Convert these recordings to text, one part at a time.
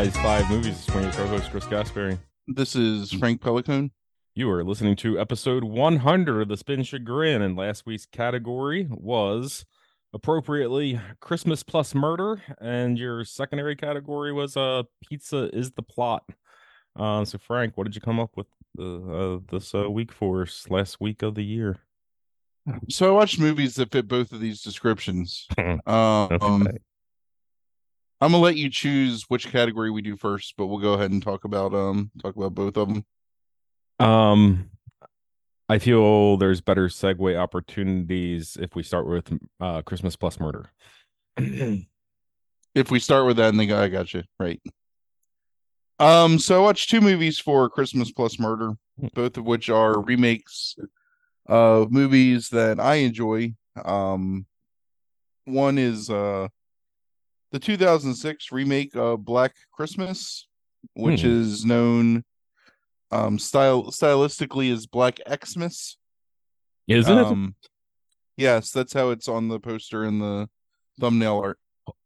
Guys, Five Movies. Me, your co-host, Chris Gaspari. This is Frank Pelican. You are listening to episode 100 of the Spin Chagrin, and last week's category was appropriately Christmas plus murder, and your secondary category was uh pizza is the plot. Uh, so Frank, what did you come up with uh, uh, this uh, week for us, last week of the year? So I watched movies that fit both of these descriptions. um, Okay. I'm gonna let you choose which category we do first, but we'll go ahead and talk about um talk about both of them. Um, I feel there's better segue opportunities if we start with uh Christmas plus murder. If we start with that, and then I got you right. Um, so I watched two movies for Christmas plus Murder, both of which are remakes of movies that I enjoy. Um, one is uh the 2006 remake of Black Christmas, which Hmm. is known um style stylistically as Black Xmas. Isn't it? Um, yes, that's how it's on the poster and the thumbnail art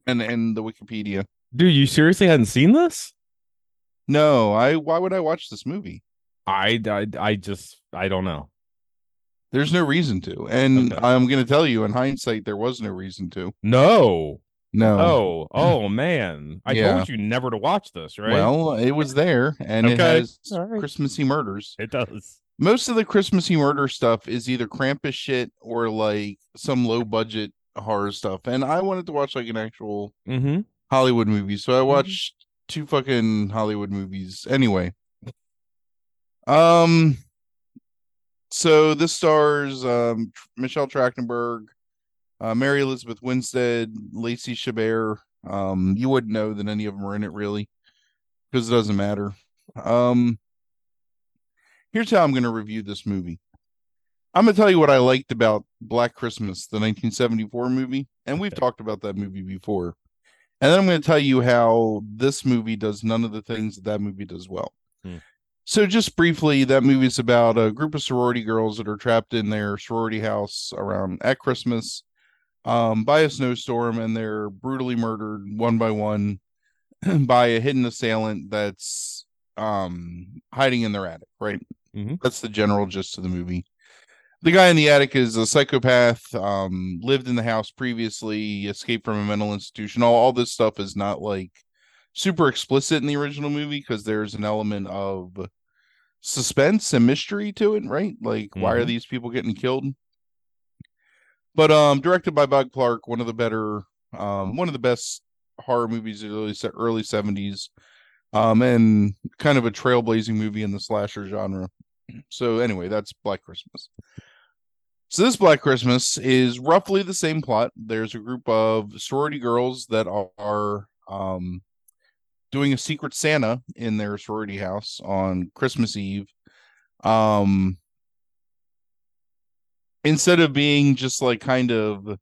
and and the Wikipedia. Dude, you seriously hadn't seen this? No, I why would I watch this movie? I, I, I just, I don't know. There's no reason to. And Okay. I'm going to tell you in hindsight there was no reason to. No. No. Oh, oh man. I Yeah. told you never to watch this, right? Well, it was there and it has All right. Christmassy murders. it does. Most of the Christmassy murder stuff is either Krampus shit or like some low budget horror stuff. And I wanted to watch like an actual Mm-hmm. Hollywood movie. So I watched two fucking Hollywood movies. Anyway. Um so this stars um Michelle Trachtenberg, uh, Mary Elizabeth Winstead, Lacey Chabert. Um you wouldn't know that any of them are in it really because it doesn't matter. Um here's how I'm going to review this movie. I'm going to tell you what I liked about Black Christmas, the 1974 movie, and we've talked about that movie before. And then I'm going to tell you how this movie does none of the things that that movie does well. Hmm. So, just briefly, that movie is about a group of sorority girls that are trapped in their sorority house around at Christmas um, by a snowstorm, and they're brutally murdered one by one by a hidden assailant that's um, hiding in their attic. Right? Mhm. That's the general gist of the movie the guy in the attic is a psychopath um lived in the house previously escaped from a mental institution all, all this stuff is not like super explicit in the original movie because there's an element of suspense and mystery to it right like why are Mhm. these people getting killed but um directed by bob clark one of the better um one of the best horror movies of the early, 70s um and kind of a trailblazing movie in the slasher genre so anyway that's black christmas so this Black Christmas is roughly the same plot. There's a group of sorority girls that are um doing a secret Santa in their sorority house on Christmas Eve. Um instead of being just like kind of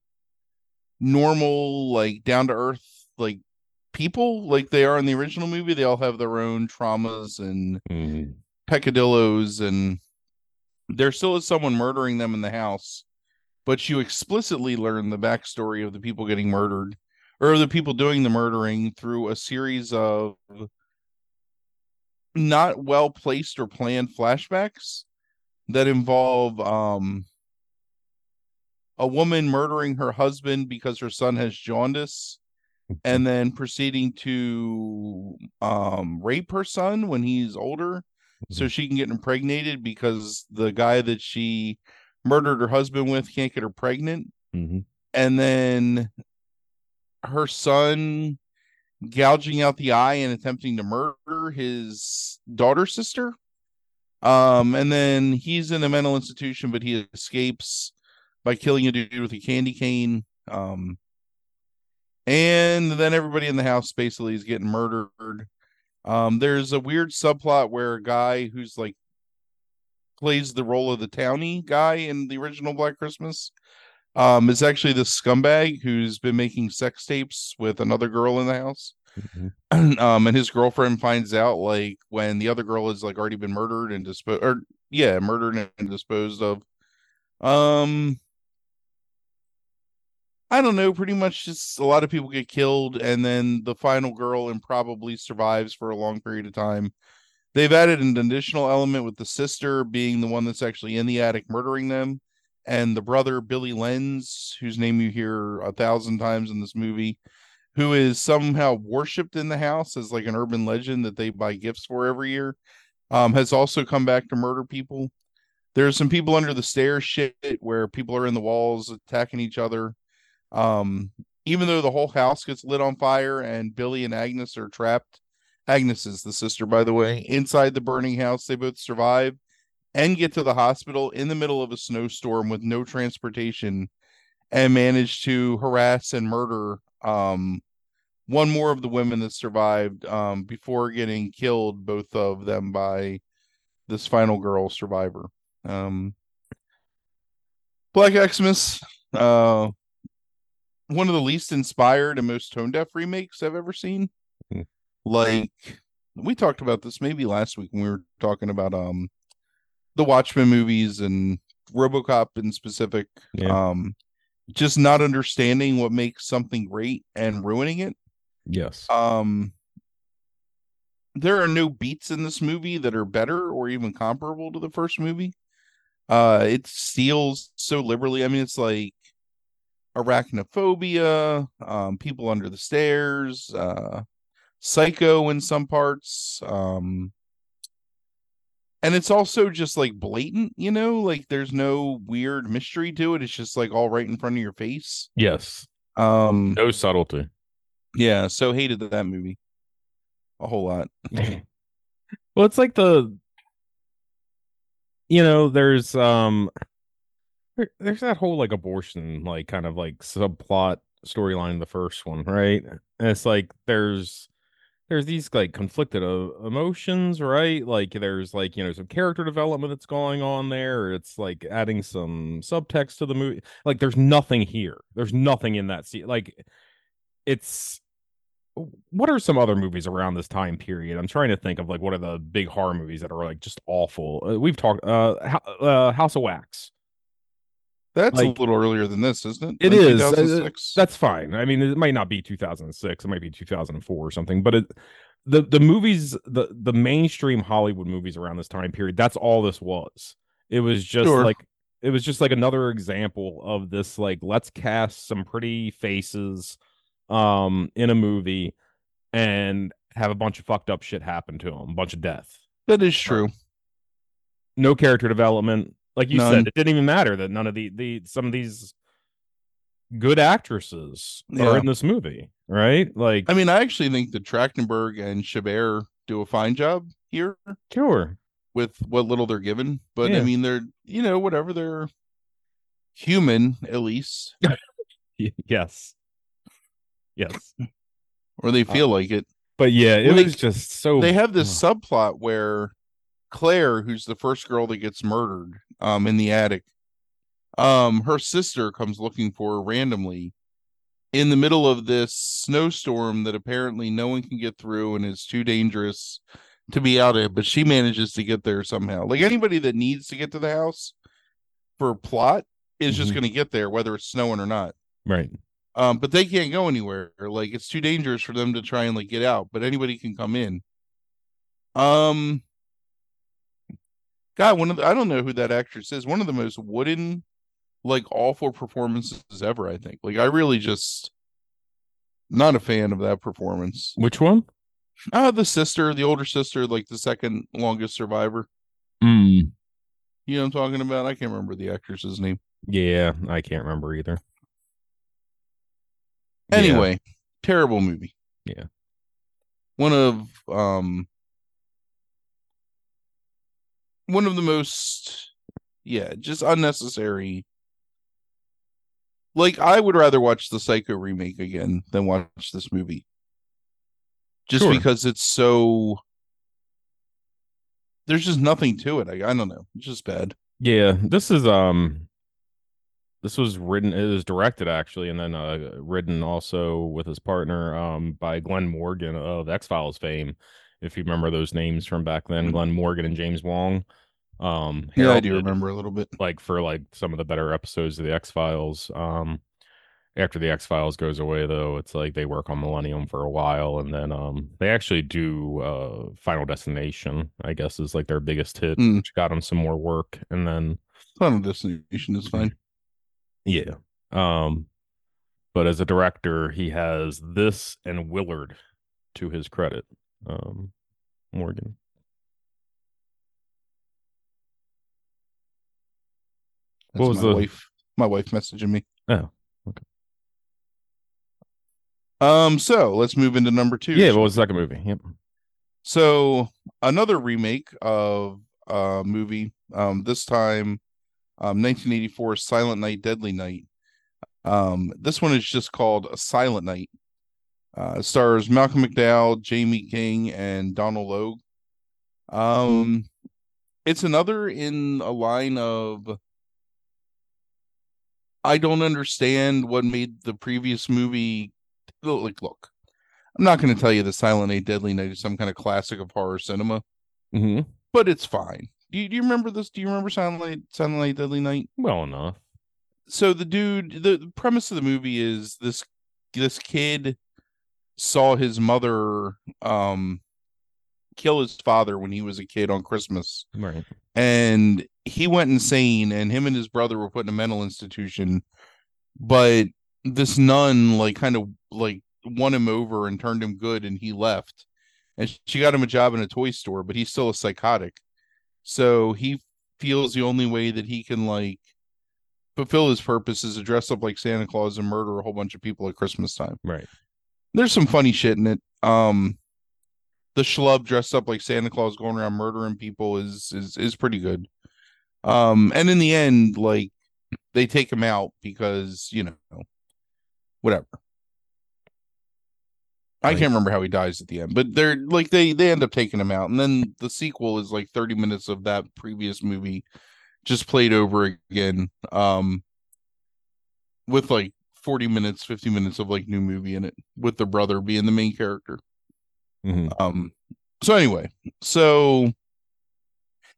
normal, like down to earth, like people like they are in the original movie, they all have their own traumas and Mhm. peccadillos and there still is someone murdering them in the house but you explicitly learn the backstory of the people getting murdered or the people doing the murdering through a series of not well placed or planned flashbacks that involve um a woman murdering her husband because her son has jaundice and then proceeding to um rape her son when he's older so she can get impregnated because the guy that she murdered her husband with can't get her pregnant. Mhm. and then her son gouging out the eye and attempting to murder his daughter's sister. Um and then he's in a mental institution but he escapes by killing a dude with a candy cane um and then everybody in the house basically is getting murdered. Um there's a weird subplot where a guy who's like plays the role of the townie guy in the original black christmas um is actually the scumbag who's been making sex tapes with another girl in the house. Mhm. um and his girlfriend finds out like when the other girl has like already been murdered and disposed or yeah murdered and disposed of. Um I don't know, pretty much just a lot of people get killed, and then the final girl improbably survives for a long period of time. They've added an additional element with the sister being the one that's actually in the attic murdering them, and the brother Billy Lenz, whose name you hear a thousand times in this movie, who is somehow worshipped in the house as like an urban legend that they buy gifts for every year, um, has also come back to murder people. There's some people under the stairs shit where people are in the walls attacking each other. Um, even though the whole house gets lit on fire and Billy and Agnes are trapped, Agnes is the sister, by the way, inside the burning house, they both survive and get to the hospital in the middle of a snowstorm with no transportation and manage to harass and murder um, one more of the women that survived um, before getting killed, both of them by this final girl survivor. Um, Black Xmas, uh, one of the least inspired and most tone deaf remakes I've ever seen. Hmm. Like we talked about this maybe last week when we were talking about um the Watchmen movies and RoboCop in specific. Yeah. Um, just not understanding what makes something great and ruining it. Yes. Um, there are no beats in this movie that are better or even comparable to the first movie. Uh, it steals so liberally. I mean, it's like arachnophobia, um, people under the stairs, uh, psycho in some parts. Um, and it's also just like blatant, you know, like there's no weird mystery to it. It's just like all right in front of your face. yes. Um, No subtlety. yeah, so hated that movie a whole lot. well, it's like the you know, there's um there- there's that whole like abortion like kind of like subplot storyline in the first one, right? And it's like there's there's these like conflicted uh, emotions, right? Like there's like, you know, some character development that's going on there. It's like adding some subtext to the movie. Like there's nothing here. There's nothing in that scene. Like it's what are some other movies around this time period? I'm trying to think of like what are the big horror movies that are like just awful. Uh, we've talked uh, uh House of Wax. That's Like- a little earlier than this, isn't it? It Like is. 2006? That's fine. I mean, it might not be 2006. It might be 2004 or something. But it, the the movies, the the mainstream Hollywood movies around this time period, that's all this was. It was just Sure. like it was just like another example of this. Like, let's cast some pretty faces, um, in a movie, and have a bunch of fucked up shit happen to them, a bunch of death. that is true. No character development. Like you None. said, it didn't even matter that none of the the some of these good actresses Yeah. are in this movie, right? Like, I mean, I actually think that Trachtenberg and Chabert do a fine job here sure, with what little they're given. But I mean, they're you know whatever they're human at least, yes, yes, or they uh, feel like it. but yeah, it Well, they- was just so. They have this subplot where Claire, who's the first girl that gets murdered, um, in the attic, um, her sister comes looking for her randomly in the middle of this snowstorm that apparently no one can get through and is too dangerous to be out in, but she manages to get there somehow. Like anybody that needs to get to the house for plot is just Mhm. going to get there, whether it's snowing or not. right. Um, but they can't go anywhere. Like it's too dangerous for them to try and like get out, but anybody can come in. Um, God, one of the, I don't know who that actress is. One of the most wooden, like awful performances ever. I think. Like I really just not a fan of that performance. Which one? Ah, the sister, the older sister, like the second longest survivor. Mm. You know what I'm talking about? I can't remember the actress's name. Yeah, I can't remember either. Yeah. Anyway, terrible movie. Yeah. One of um one of the most yeah, just unnecessary. Like I would rather watch the Psycho remake again than watch this movie. Just Sure. because it's so there's just nothing to it. I, I don't know. It's just bad. Yeah, this is um this was written it was directed actually and then uh written also with his partner um by Glenn Morgan of X-Files fame. If you remember those names from back then, Mhm. Glenn Morgan and James Wong. Um Yeah, I do remember a little bit. like for like some of the better episodes of the X-Files. Um after the X Files goes away, though, it's like they work on Millennium for a while, and then um they actually do uh Final Destination. I guess is like their biggest hit, Mm. which got them some more work, and then Final Destination is fine. yeah, um, but as a director, he has this and Willard to his credit. Um, Morgan. That's What was my the- wife? My wife messaging me. Oh, okay. Um, so let's move into number two. Yeah, what was the second movie? Yep. So another remake of a movie, um, this time um 1984 Silent Night, Deadly Night. Um, this one is just called A Silent Night. Uh, stars Malcolm McDowell, Jaime King, and Donald Logue. Um, it's another in a line of I don't understand what made the previous movie like look. I'm not going to tell you the Silent Night, Deadly Night is some kind of classic of horror cinema, hmm but it's fine. Do you, do you remember this? Do you remember Silent Night, Silent Night, Deadly Night? Well enough. So the dude, the, the premise of the movie is this this kid saw his mother um kill his father when he was a kid on Christmas, Right. and he went insane, and him and his brother were put in a mental institution, but this nun like kind of like won him over and turned him good and he left. And she got him a job in a toy store but he's still a psychotic. So he feels the only way that he can like fulfill his purpose is to dress up like santa claus and murder a whole bunch of people at christmas time. Right. there's some funny shit in it. Um the schlub dressed up like santa claus going around murdering people is is is pretty good um and in the end like they take him out because you know whatever. I can't remember how he dies at the end, but they're like they they end up taking him out, and then the sequel is like 30 minutes of that previous movie just played over again, um, with like 40 minutes, 50 minutes of like new movie in it, with the brother being the main character. hmm Um, so anyway, so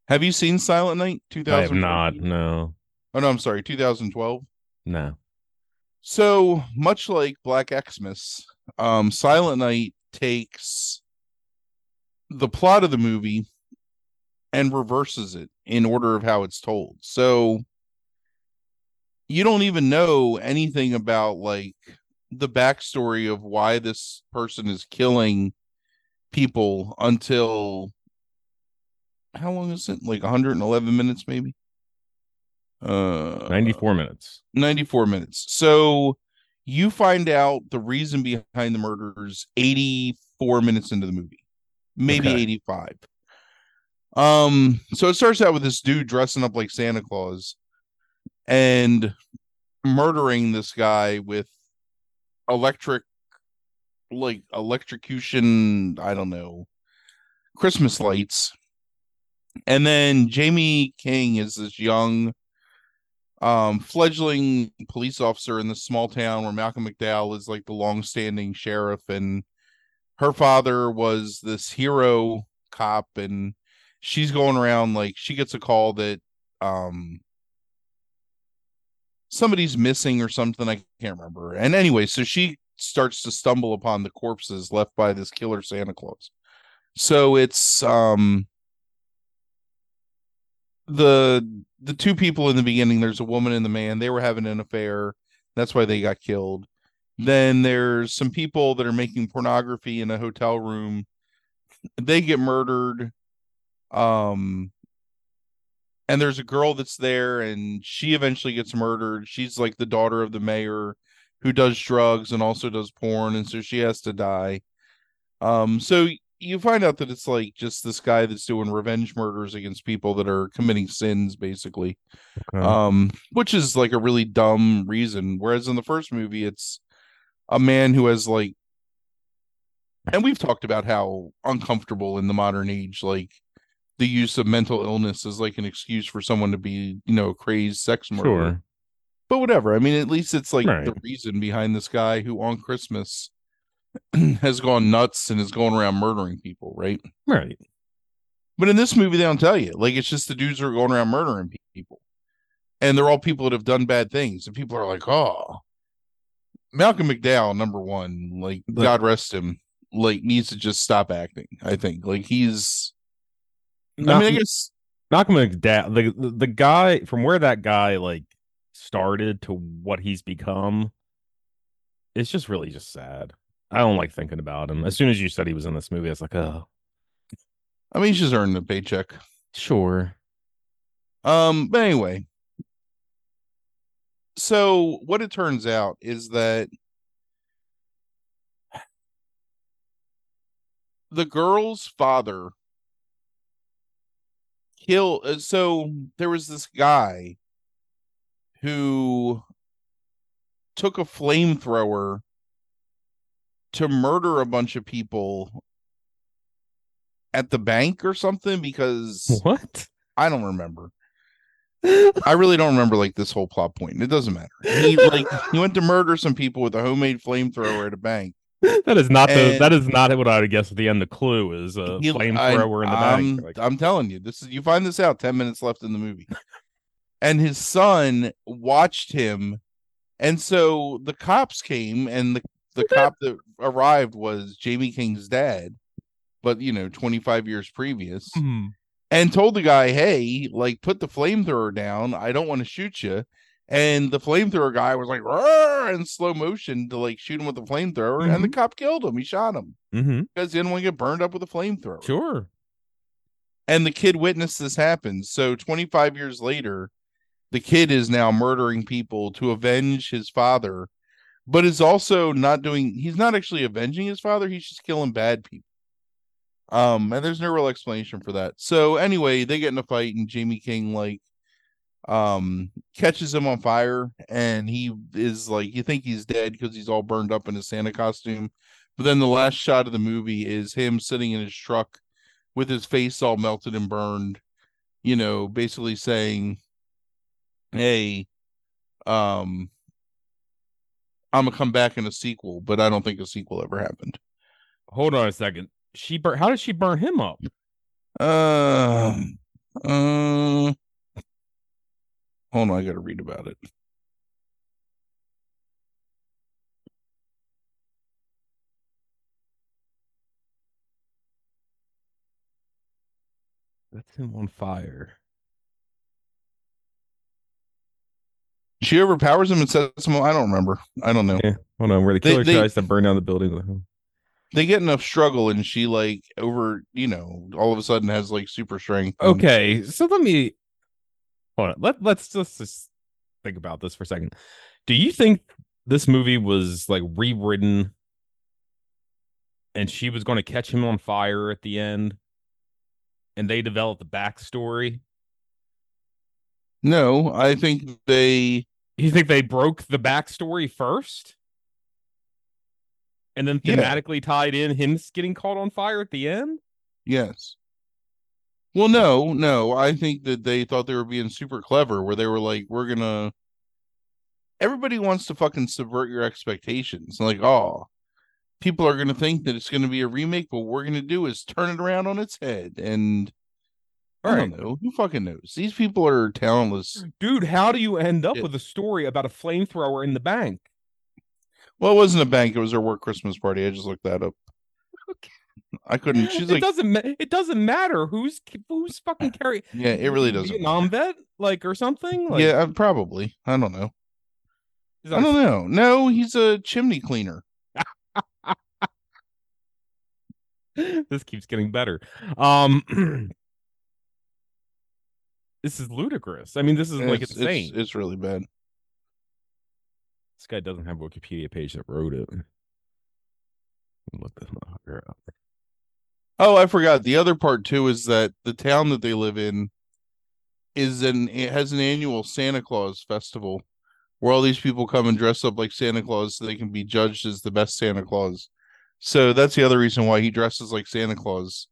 have you seen Silent Night? 2000? I have not. No. Oh no, I'm sorry, 2012. No. So much like Black Xmas, um, Silent Night takes the plot of the movie and reverses it in order of how it's told. So you don't even know anything about like the backstory of why this person is killing people until how long is it? Like 111 minutes, maybe. Uh, 94 minutes. 94 minutes. So you find out the reason behind the murders 84 minutes into the movie. Maybe Okay. 85. Um so it starts out with this dude dressing up like Santa Claus and murdering this guy with electric like electrocution, I don't know, Christmas lights. And then Jaime King is this young um fledgling police officer in this small town where Malcolm McDowell is like the long-standing sheriff and her father was this hero cop and she's going around like she gets a call that um somebody's missing or something I can't remember. And anyway, so she starts to stumble upon the corpses left by this killer Santa Claus. So it's um the the two people in the beginning there's a woman and the man they were having an affair. That's why they got killed. Then there's some people that are making pornography in a hotel room. They get murdered um and there's a girl that's there and she eventually gets murdered. She's like the daughter of the mayor who does drugs and also does porn and so she has to die. Um so you find out that it's like just this guy that's doing revenge murders against people that are committing sins basically Okay. um which is like a really dumb reason whereas in the first movie it's a man who has like and we've talked about how uncomfortable in the modern age like the use of mental illness is like an excuse for someone to be you know a crazed sex murderer sure. but whatever i mean at least it's like Right. the reason behind this guy who on christmas has gone nuts and is going around murdering people right Right. but in this movie, they don't tell you. Like it's just the dudes who are going around murdering people, and they're all people that have done bad things. And people are like, "Oh, Malcolm McDowell, number one, like But- God rest him, like needs to just stop acting. I think like he's. I mean, I guess Malcolm McDowell, the, the the guy from where that guy like started to what he's become, it's just really just sad. I don't like thinking about him. As soon as you said he was in this movie, I was like, oh, I mean he's just earning a paycheck. sure. Um, but anyway. So what it turns out is that the girl's father kill uh, so there was this guy who took a flamethrower to murder a bunch of people at the bank or something because What? I don't remember. I really don't remember like this whole plot point. It doesn't matter. He like he went to murder some people with a homemade flamethrower at a bank. that is not the that is not what I would guess at the end. The clue is a He- flamethrower in the I'm, bank. Like, I'm telling you, this is you find this out 10 minutes left in the movie. and his son watched him. And so the cops came and the, the cop that arrived was Jaime King's dad, but you know, 25 years previous. hmm. and told the guy, "Hey, like put the flamethrower down. I don't want to shoot you." And the flamethrower guy was like, "Roar!" in slow motion to like shoot him with the flamethrower, and the cop killed him. He shot him hmm because he didn't want to get burned up with a flamethrower. Sure. And the kid witnessed this happen. So 25 years later, the kid is now murdering people to avenge his father, but is also not doing. He's not actually avenging his father. He's just killing bad people. Um, and there's no real explanation for that. So anyway, they get in a fight, and Jaime King like um catches him on fire, and he is like, you think he's dead because he's all burned up in his Santa costume. But then the last shot of the movie is him sitting in his truck with his face all melted and burned, you know, basically saying, Hey, um, I'm gonna come back in a sequel, but I don't think a sequel ever happened. Hold on a second. She burn. How did she burn him up? Uh, uh, hold on, I gotta read about it. That's him on fire. She overpowers him and sets him. I don't remember. I don't know. Yeah. Hold on. Where the killer they- tries to burn down the building. They get enough struggle, and she like over, you know, all of a sudden has like super strength. and- Okay, so let me hold on. Let let's just, just think about this for a second. Do you think this movie was like rewritten and she was going to catch him on fire at the end and they developed the backstory? No, I think they. You think they broke the backstory first? And then Yeah. thematically tied in him getting caught on fire at the end? Yes. Well, no, no. I think that they thought they were being super clever, where they were like, "We're gonna." Everybody wants to fucking subvert your expectations. Like, oh, people are gonna think that it's gonna be a remake, but what we're gonna do is turn it around on its head. And I don't know. Who fucking knows? These people are talentless. Dude, how do you end up Yeah. with a story about a flamethrower in the bank? Well, it wasn't a bank; it was her work Christmas party. I just looked that up. Okay. I couldn't. She's it like, doesn't ma- it doesn't matter who's who's fucking carrying yeah, it really doesn't. Vietnam vet like or something like yeah, uh, probably. I don't know. is I that a- don't know. No, he's a chimney cleaner. this keeps getting better um this is ludicrous i mean this is like it's, insane It's, it's really bad. this guy doesn't have a wikipedia page that wrote it look this motherfucker up Oh, I forgot. The other part too is that the town that they live in is an it has an annual Santa Claus festival where all these people come and dress up like Santa Claus so they can be judged as the best Santa Claus. So that's the other reason why he dresses like Santa Claus.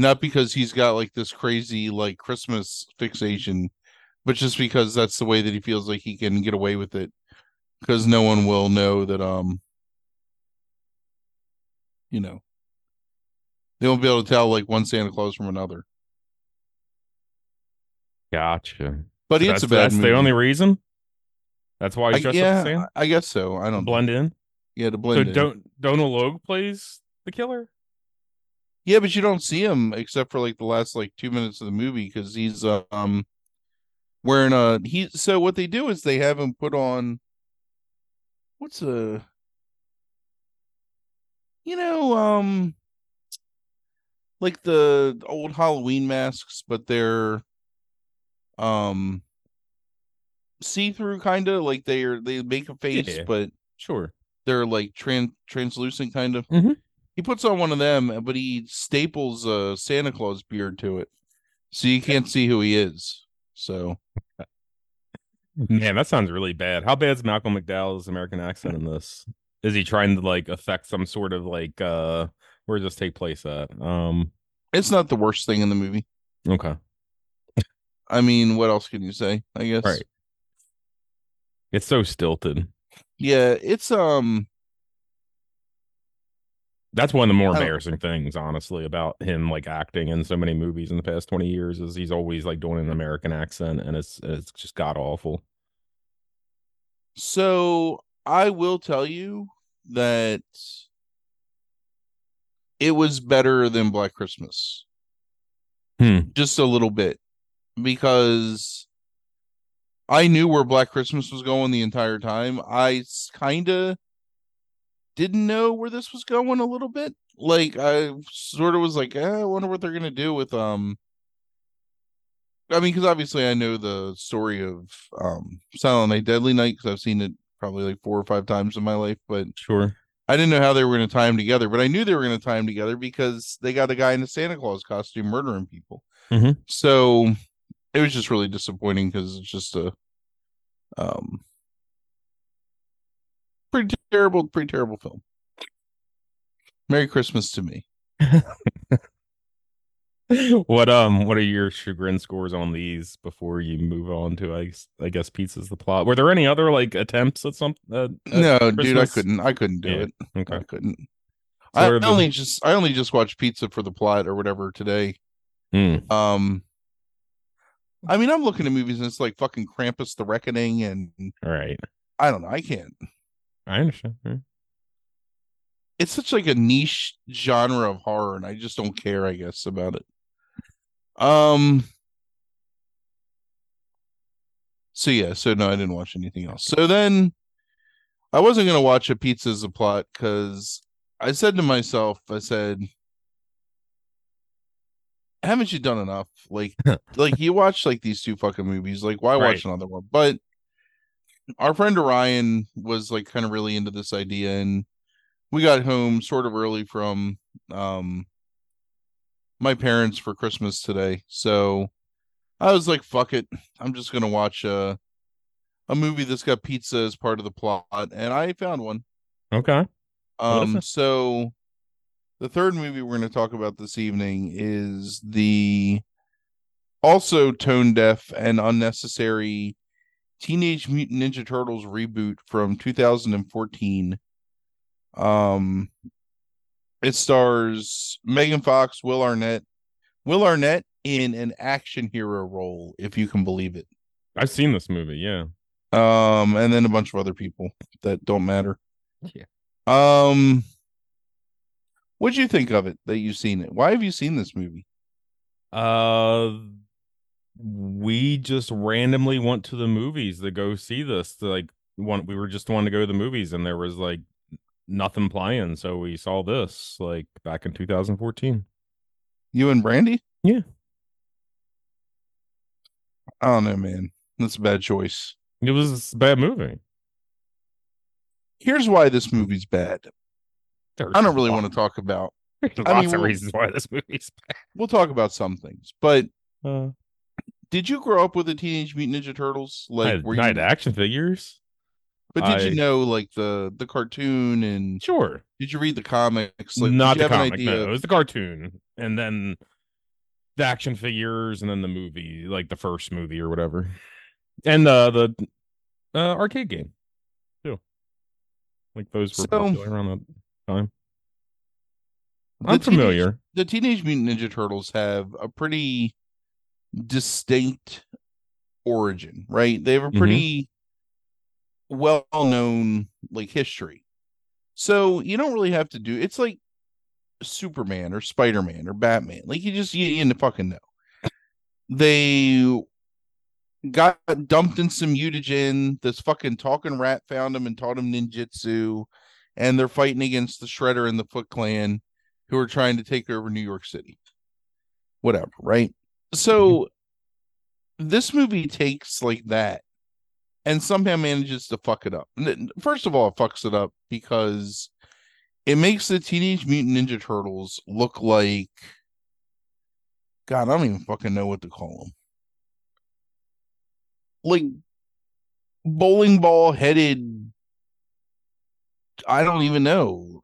Not because he's got like this crazy like Christmas fixation, but just because that's the way that he feels like he can get away with it. Because no one will know that um you know they won't be able to tell like one Santa Claus from another. gotcha But So it's a bad that's movie. the only reason That's why he's dressed up yeah, as Santa. I guess so. I don't know. Blend in. Yeah, to So blend in. don't Donald Logue plays the killer. Yeah, but you don't see him except for like the last like two minutes of the movie because he's um wearing a he. So what they do is they have him put on what's a you know um like the old Halloween masks, but they're um see through kind of like they're they make a face, Yeah. but Sure. they're like trans translucent kind of. Mhm. He puts on one of them, but he staples a Santa Claus beard to it, so you can't see who he is. So Man, that sounds really bad. How bad is Malcolm McDowell's American accent in this? Is he trying to like affect some sort of like uh where does this take place at? Um it's not the worst thing in the movie. okay. I mean, what else can you say? I guess. Right. It's so stilted. Yeah, it's um. That's one of the more I embarrassing things, honestly, about him like acting in so many movies in the past 20 years is he's always like doing an American accent and it's it's just god awful. So I will tell you that it was better than Black Christmas. Hmm. Just a little bit. Because I knew where Black Christmas was going the entire time. I kind of didn't know where this was going a little bit. Like I sort of was like, eh, I wonder what they're gonna do with um. I mean, because obviously I know the story of um Silent Night, Deadly Night because I've seen it probably like four or five times in my life, but Sure. I didn't know how they were going to tie them together. But I knew they were going to tie them together because they got a guy in a Santa Claus costume murdering people. Mhm. So it was just really disappointing because it's just a um pretty terrible, pretty terrible film. Merry Christmas to me. what um what are your chagrin scores on these before you move on to I guess, I guess pizza's the plot. Were there any other like attempts at something uh, no, dude, I couldn't. I couldn't do Yeah. it. I couldn't. So I the- only just I only just watched Pizza for the Plot or whatever today. Hmm. Um, I mean, I'm looking at movies and it's like fucking Krampus: The Reckoning, and right. I don't know. I can't. I understand. Yeah. It's such like a niche genre of horror, and I just don't care. I guess about it. Um. So yeah, so no, I didn't watch anything else. So then, I wasn't gonna watch a Pizza as a plot because I said to myself, I said, "Haven't you done enough? Like, like you watch like these two fucking movies. Like, why Right. watch another one?" But our friend Orion was like kind of really into this idea, and we got home sort of early from um my parents for Christmas today. So I was like, fuck it. I'm just gonna watch a a movie that's got pizza as part of the plot. And I found one. Okay. Um so the third movie we're gonna talk about this evening is the also tone deaf and unnecessary Teenage Mutant Ninja Turtles reboot from 2014. Um, it stars Megan Fox, Will Arnett, Will Arnett in an action hero role, if you can believe it. I've seen this movie, yeah. Um, and then a bunch of other people that don't matter. Yeah. Um, what'd you think of it that you've seen it? Why have you seen this movie? Uh we just randomly went to the movies to go see this. To, like one we were just wanting to go to the movies and there was like nothing playing, so we saw this like back in 2014. You and Brandy? Yeah. I don't know, man. That's a bad choice. It was a bad movie. Here's why this movie's bad. There's I don't really want to talk about. there's I lots mean, of we'll- reasons why this movie's bad. We'll talk about some things, but. Uh, did you grow up with the Teenage Mutant Ninja Turtles? I Like, had, were I you? had action figures. But did I- you know like the the cartoon and Sure. did you read the comics? Like, Not the comic. No, it was the cartoon, and then the action figures, and then the movie, like the first movie or whatever, and the the uh, arcade game too. Like those were So- popular around that time. The I'm Teenage- familiar. the Teenage Mutant Ninja Turtles have a pretty distinct origin, right? They have a Mhm. pretty well known like history. So you don't really have to do it's like Superman or Spider Man or Batman. Like you just you, you fucking know. They got dumped in some mutagen. This fucking talking rat found him and taught him ninjutsu, and they're fighting against the Shredder and the Foot Clan, who are trying to take over New York City. Whatever, right? So mm-hmm. this movie takes like that and somehow manages to fuck it up. First of all, it fucks it up because it makes the Teenage Mutant Ninja Turtles look like God, I don't even fucking know what to call them. Like bowling ball headed I don't even know.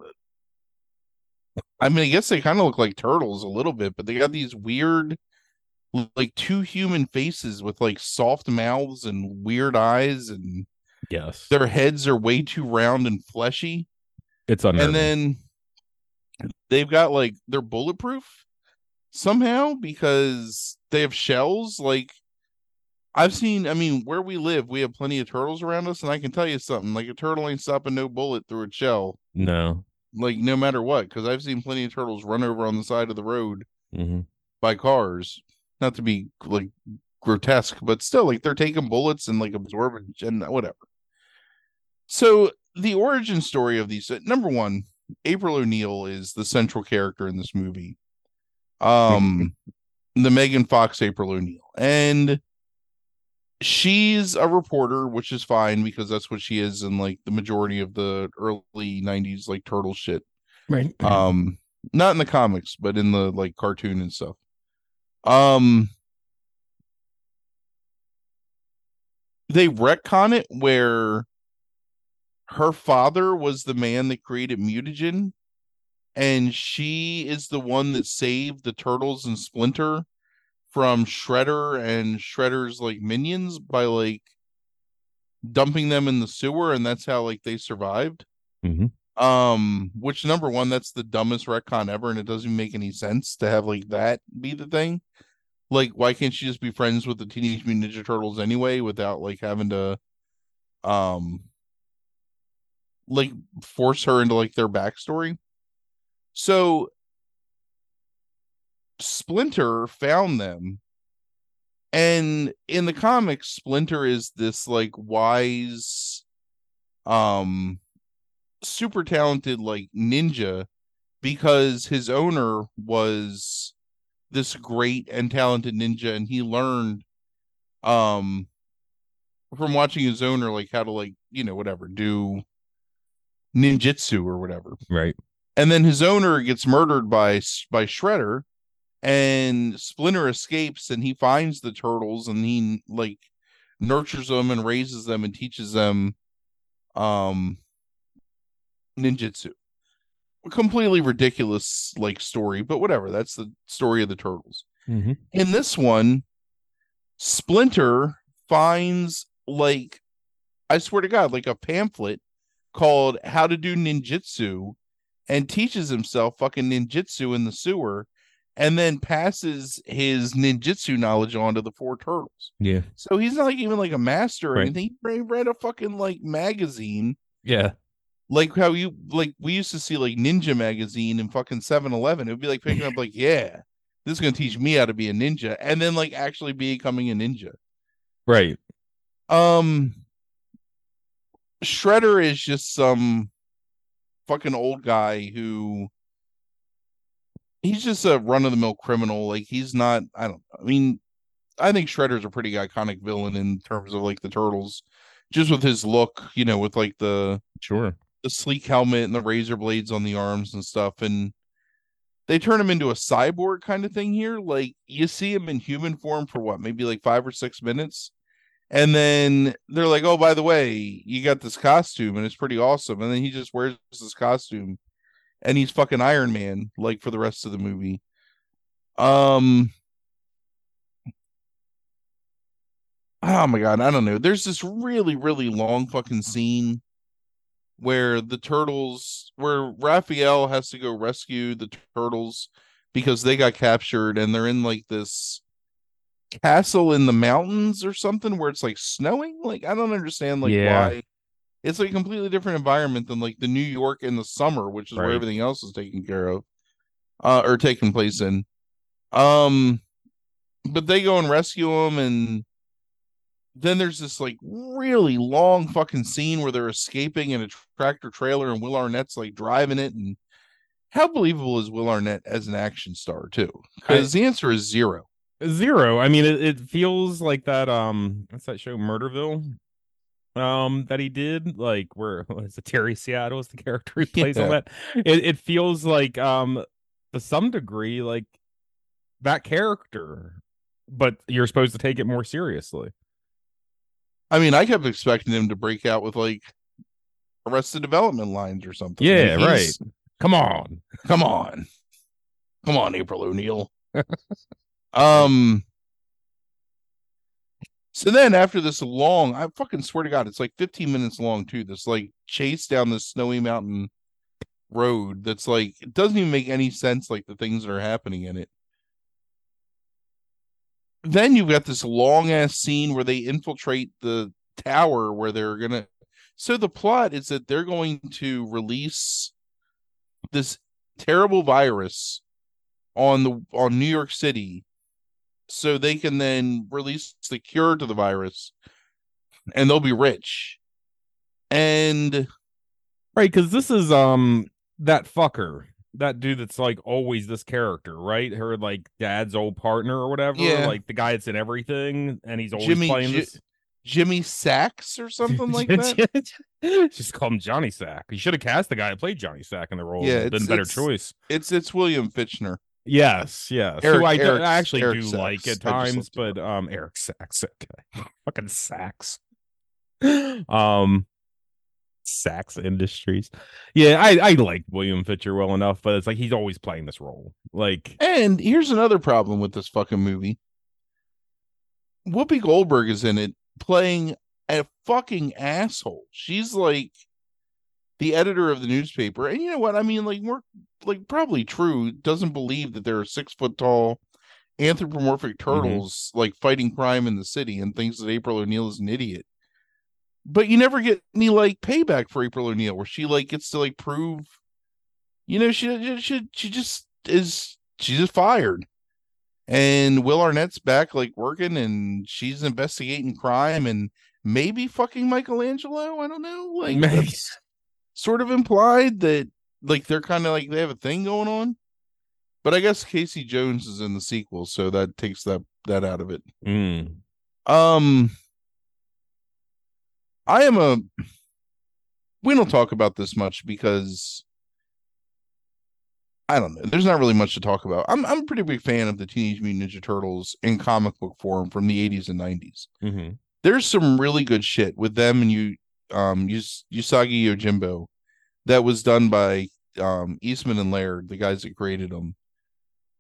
I mean, I guess they kind of look like turtles a little bit, but they got these weird like two human faces with like soft mouths and weird eyes and yes. their heads are way too round and fleshy. It's unnerving. and then they've got like they're bulletproof somehow because they have shells. Like i've seen i mean where we live we have plenty of turtles around us and i can tell you something like a turtle ain't stopping no bullet through a shell. No. Like no matter what because i've seen plenty of turtles run over on the side of the road mm-hmm. by cars not to be like grotesque, but still like they're taking bullets and like absorbing and whatever. So the origin story of these number one, April O'Neil is the central character in this movie. Um the Megan Fox April O'Neil. And she's a reporter, which is fine because that's what she is in like the majority of the early 90s like turtle shit. Right. Um not in the comics, but in the like cartoon and stuff. Um, they retcon it where her father was the man that created mutagen and she is the one that saved the turtles and splinter from shredder and shredder's like minions by like dumping them in the sewer and that's how like they survived mm-hmm. Um which number one that's the dumbest retcon ever and it doesn't make any sense to have like that be the thing. Like why can't she just be friends with the teenage mutant ninja turtles anyway without like having to um like force her into like their backstory? So splinter found them and in the comics splinter is this like wise um super talented like ninja because his owner was this great and talented ninja and he learned um from watching his owner like how to like you know whatever do ninjutsu or whatever. Right. And then his owner gets murdered by by shredder and splinter escapes and he finds the turtles and he like nurtures them and raises them and teaches them um ninjutsu completely ridiculous like story, but whatever. That's the story of the turtles. Mm-hmm. In this one, Splinter finds like I swear to God, like a pamphlet called How to Do Ninjutsu and teaches himself fucking ninjutsu in the sewer and then passes his ninjutsu knowledge on to the four turtles. Yeah. So he's not like even like a master or right. anything. He read a fucking like magazine. Yeah like how you like we used to see like ninja magazine and fucking 7-eleven it would be like picking up like yeah this is going to teach me how to be a ninja and then like actually becoming a ninja. Right. Um shredder is just some fucking old guy who he's just a run-of-the-mill criminal. Like he's not i don't i mean i think shredder's a pretty iconic villain in terms of like the turtles just with his look you know with like the sure the sleek helmet and the razor blades on the arms and stuff and they turn him into a cyborg kind of thing here. Like you see him in human form for what maybe like 5 or 6 minutes and then they're like oh by the way you got this costume and it's pretty awesome and then he just wears this costume and he's fucking iron man like for the rest of the movie. Um oh my god i don't know. There's this really really long fucking scene where the turtles where Raphael has to go rescue the turtles because they got captured and they're in like this castle in the mountains or something where it's like snowing like I don't understand like yeah. why it's like a completely different environment than like the New York in the summer, which is where everything else is taken care of, uh, or taking place in. Um, but they go and rescue him, and then there's this like really long fucking scene where they're escaping in a tractor trailer, and Will Arnett's like driving it, and how believable is Will Arnett as an action star too? Because the answer is zero. Zero. I mean, it, it feels like that. Um, what's that show, Murderville? Um, that he did, like where what is it? Terry Seattle is the character he plays on that. It it feels like um, to some degree, like that character, but you're supposed to take it more seriously. I mean, I kept expecting him to break out with like Arrested Development lines or something. Yeah, he's- Come on. Come on, come on, April O'Neil. um. So then, after this long, I fucking swear to God, it's like 15 minutes long too. This like chase down this snowy mountain road that's like it doesn't even make any sense. Like the things that are happening in it. Then you've got this long ass scene where they infiltrate the tower where they're gonna. So the plot is that they're going to release this terrible virus on the on New York City so they can then release the cure to the virus and they'll be rich. And Right, because this is um that fucker, that dude that's like always this character, right? Her like dad's old partner or whatever, Yeah. like the guy that's in everything, and he's always Jimmy playing Ji- this. Jimmy Sacks or something like that. Just call him Johnny Sack. He should have cast the guy that played Johnny Sack in the role. Yeah, been it's- a better it's- choice. It's it's William Fichtner. Yes, yes. Eric- Who I, do- I actually Eric do Sacks. like at times, but um, Eric Sacks. okay, fucking Sacks. um, Sacks Industries. Yeah, I I like William Fichtner well enough, but it's like he's always playing this role. Like, And here's another problem with this fucking movie. Whoopi Goldberg is in it playing a fucking asshole. She's like the editor of the newspaper. And you know what? I mean, like, we're like probably true, doesn't believe that there are six foot tall anthropomorphic mm-hmm. turtles like fighting crime in the city and thinks that April O'Neil is an idiot. But you never get any like payback for April O'Neil where she like gets to like prove you know, she she she just is she's just fired. And Will Arnett's back like working and she's investigating crime and maybe fucking Michelangelo. I don't know. Like sort of implied that like they're kind of like they have a thing going on. But I guess Casey Jones is in the sequel, so that takes that that out of it. mm, Um I am a we don't talk about this much because I don't know. There's not really much to talk about. I'm I'm a pretty big fan of the Teenage Mutant Ninja Turtles in comic book form from the 80s and 90s. mhm. There's some really good shit with them and you um Us- Usagi Yojimbo that was done by um Eastman and Laird, the guys that created them.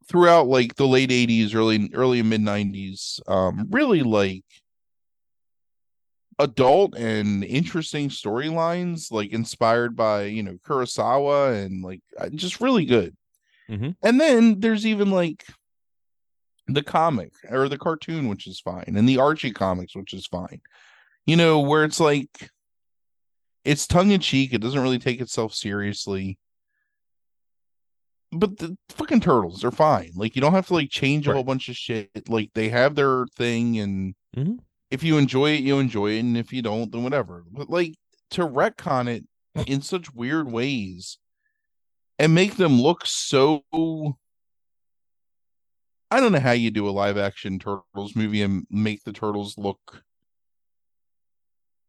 Throughout like the late 80s, early early mid 90s, um really like adult and interesting storylines like inspired by you know kurosawa and like uh, just really good Mhm. and then there's even like the comic or the cartoon which is fine and the archie comics which is fine you know where it's like it's tongue-in-cheek it doesn't really take itself seriously but the fucking turtles are fine like you don't have to like change a Right. whole bunch of shit like they have their thing and Mhm. If you enjoy it, you enjoy it, and if you don't, then whatever. But like to retcon it in such weird ways and make them look so I don't know how you do a live action turtles movie and make the turtles look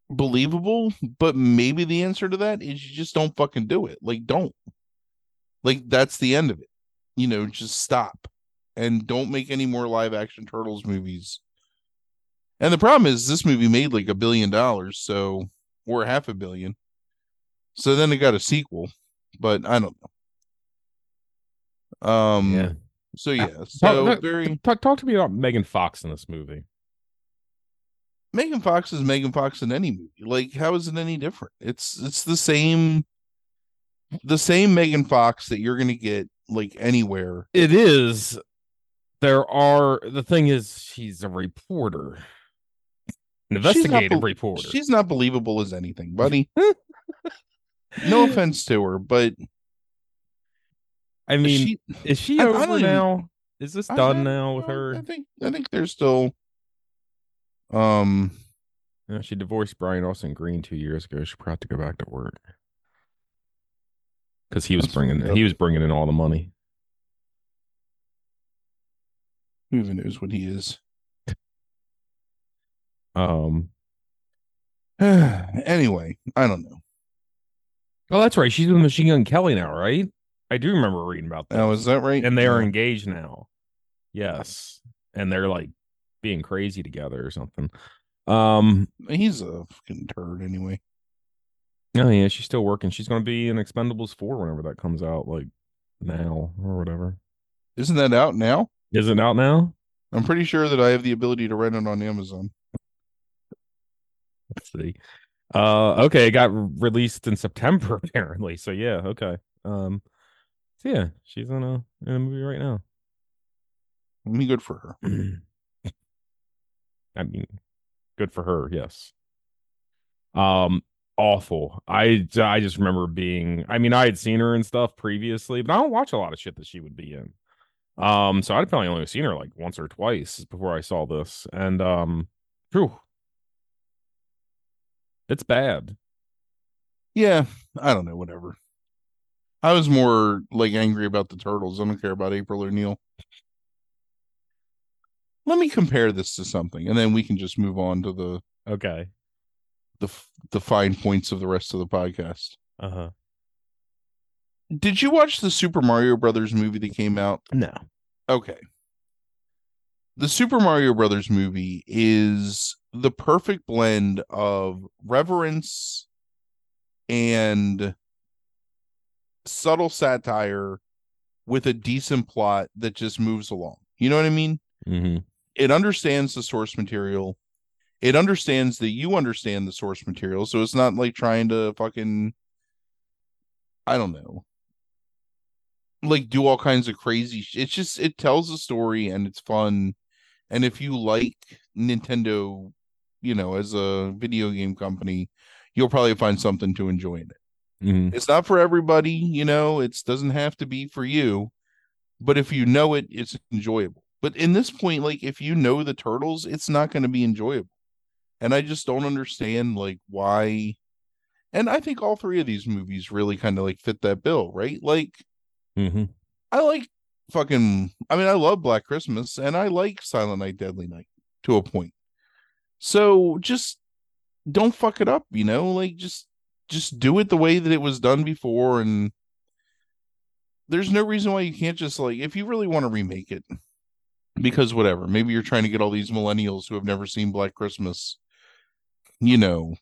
believable, but maybe the answer to that is you just don't fucking do it. Like don't. Like that's the end of it. You know, just stop and don't make any more live action turtles movies. And the problem is this movie made like a billion dollars, so or half a billion. So then it got a sequel, but I don't know. Um Yeah. so yeah, Talk, so talk- very talk, talk to me about Megan Fox in this movie. Megan Fox is Megan Fox in any movie. Like, how is it any different? It's it's the same the same Megan Fox that you're gonna get like anywhere. It is. There are the thing is she's a reporter. Investigative bel- reporter. She's not believable as anything, buddy. no offense to her, but I mean, she, is she I- over even- now? Is this done now with her? I think I think they're still um Yeah, she divorced Brian Austin Green two years ago. She probably have to go back to work because he was bringing he was bringing in all the money. who even knows what he is. Um, anyway, I don't know. oh, that's right. She's with Machine Gun Kelly now, right? I do remember reading about that. Oh, is that right? and they are engaged now. Yes, and they're like being crazy together or something. Um, He's a fucking turd anyway. oh yeah, she's still working. She's going to be in Expendables four whenever that comes out, like now or whatever. Isn't that out now? Is it out now? I'm pretty sure that I have the ability to rent it on Amazon. See. Uh, okay, it got re- released in September apparently. So yeah, okay. Um, so yeah, she's in a in a movie right now. I mean, good for her. I mean, good for her. Yes. Um, awful. I I just remember being. I mean, I had seen her and stuff previously, but I don't watch a lot of shit that she would be in. Um, so I'd probably only seen her like once or twice before I saw this, and um, phew, it's bad. Yeah, I don't know, whatever. I was more like angry about the turtles. I don't care about April O'Neil. Let me compare this to something, and then we can just move on to the Okay. the the fine points of the rest of the podcast. Uh huh. Did you watch the Super Mario Brothers movie that came out? No. Okay. The Super Mario Brothers movie is the perfect blend of reverence and subtle satire with a decent plot that just moves along. You know what I mean? Mm-hmm. It understands the source material. It understands that you understand the source material, so it's not like trying to fucking I don't know. Like do all kinds of crazy sh- it's just it tells a story and it's fun. And if you like Nintendo, you know, as a video game company, you'll probably find something to enjoy in it. Mm-hmm. It's not for everybody, you know, it doesn't have to be for you, but if you know it, it's enjoyable. But in this point, like if you know the turtles, it's not going to be enjoyable. And I just don't understand like why. And I think all three of these movies really kind of like fit that bill, right? Like Mm-hmm. I like fucking I mean I love Black Christmas and I like Silent Night Deadly Night to a point. So just don't fuck it up, you know? Like just just do it the way that it was done before and there's no reason why you can't just like if you really want to remake it because whatever, maybe you're trying to get all these millennials who have never seen Black Christmas, you know,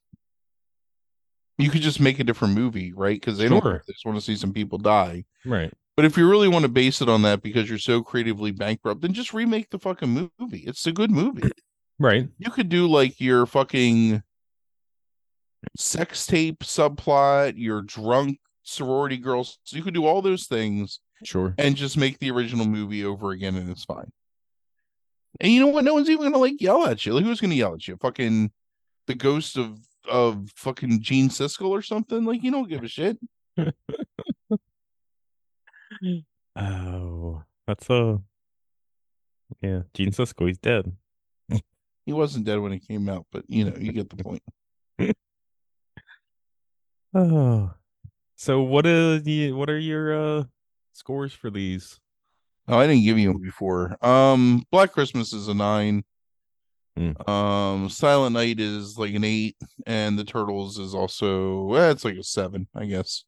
you could just make a different movie, right? Because they don't they just want to see some people die. Right. But if you really want to base it on that because you're so creatively bankrupt, then just remake the fucking movie. It's a good movie. Right. You could do like your fucking sex tape subplot, your drunk sorority girls. You could do all those things Sure. and just make the original movie over again and it's fine. And you know what? No one's even gonna like yell at you. Like who's gonna yell at you? Fucking the ghost of of fucking Gene Siskel or something? Like you don't give a shit. Oh, that's a yeah. Gene Siskel, he's dead. He wasn't dead when he came out, but you know, you get the point. Oh, so what are the what are your uh scores for these? Oh, I didn't give you them before. Um, Black Christmas is a nine. Hmm. Um, Silent Night is like an eight, and the Turtles is also eh, it's like a seven, I guess.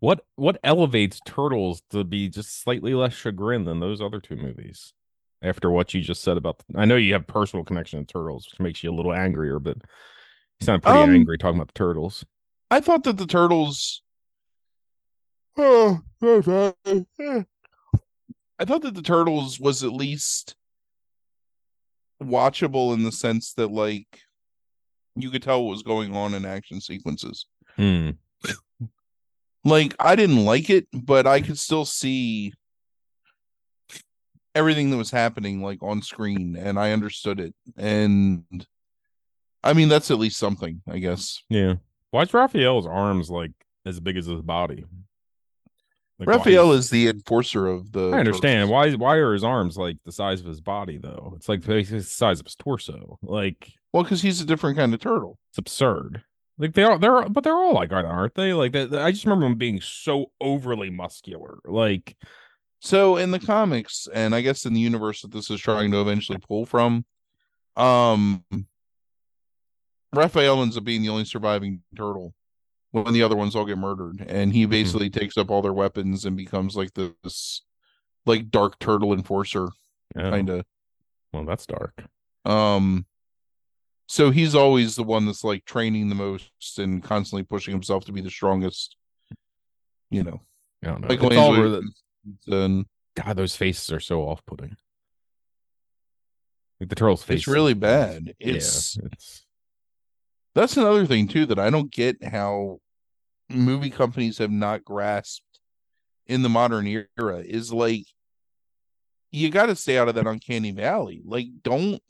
What what elevates Turtles to be just slightly less chagrin than those other two movies? After what you just said about, I know you have personal connection to Turtles, which makes you a little angrier, but you sound pretty Um, angry talking about the Turtles. I thought that the Turtles. Oh, I thought that the Turtles was at least watchable in the sense that like you could tell what was going on in action sequences. Hmm. Like I didn't like it, but I could still see everything that was happening like on screen and I understood it. And I mean that's at least something, I guess. Yeah. Why's Raphael's arms like as big as his body? Like, why Raphael is the enforcer of the I understand. Why why are his arms like the size of his body though? It's like the the size of his torso. Like Well, because he's a different kind of turtle. it's absurd. Like they are, they're, but they're all like, that, aren't they? Like, they, I just remember them being so overly muscular. Like, So in the comics, and I guess in the universe that this is trying to eventually pull from, um Raphael ends up being the only surviving turtle when the other ones all get murdered. And he basically takes up all their weapons and becomes like this like dark turtle enforcer yeah, kind of. well, that's dark. Um so he's always the one that's like training the most and constantly pushing himself to be the strongest. You know. I don't know. Like It's all the- and God, those faces are so off-putting. Like the turtle's face. it's really bad. It's yeah, it's that's another thing too that I don't get how movie companies have not grasped in the modern era is like you got to stay out of that uncanny valley. Like don't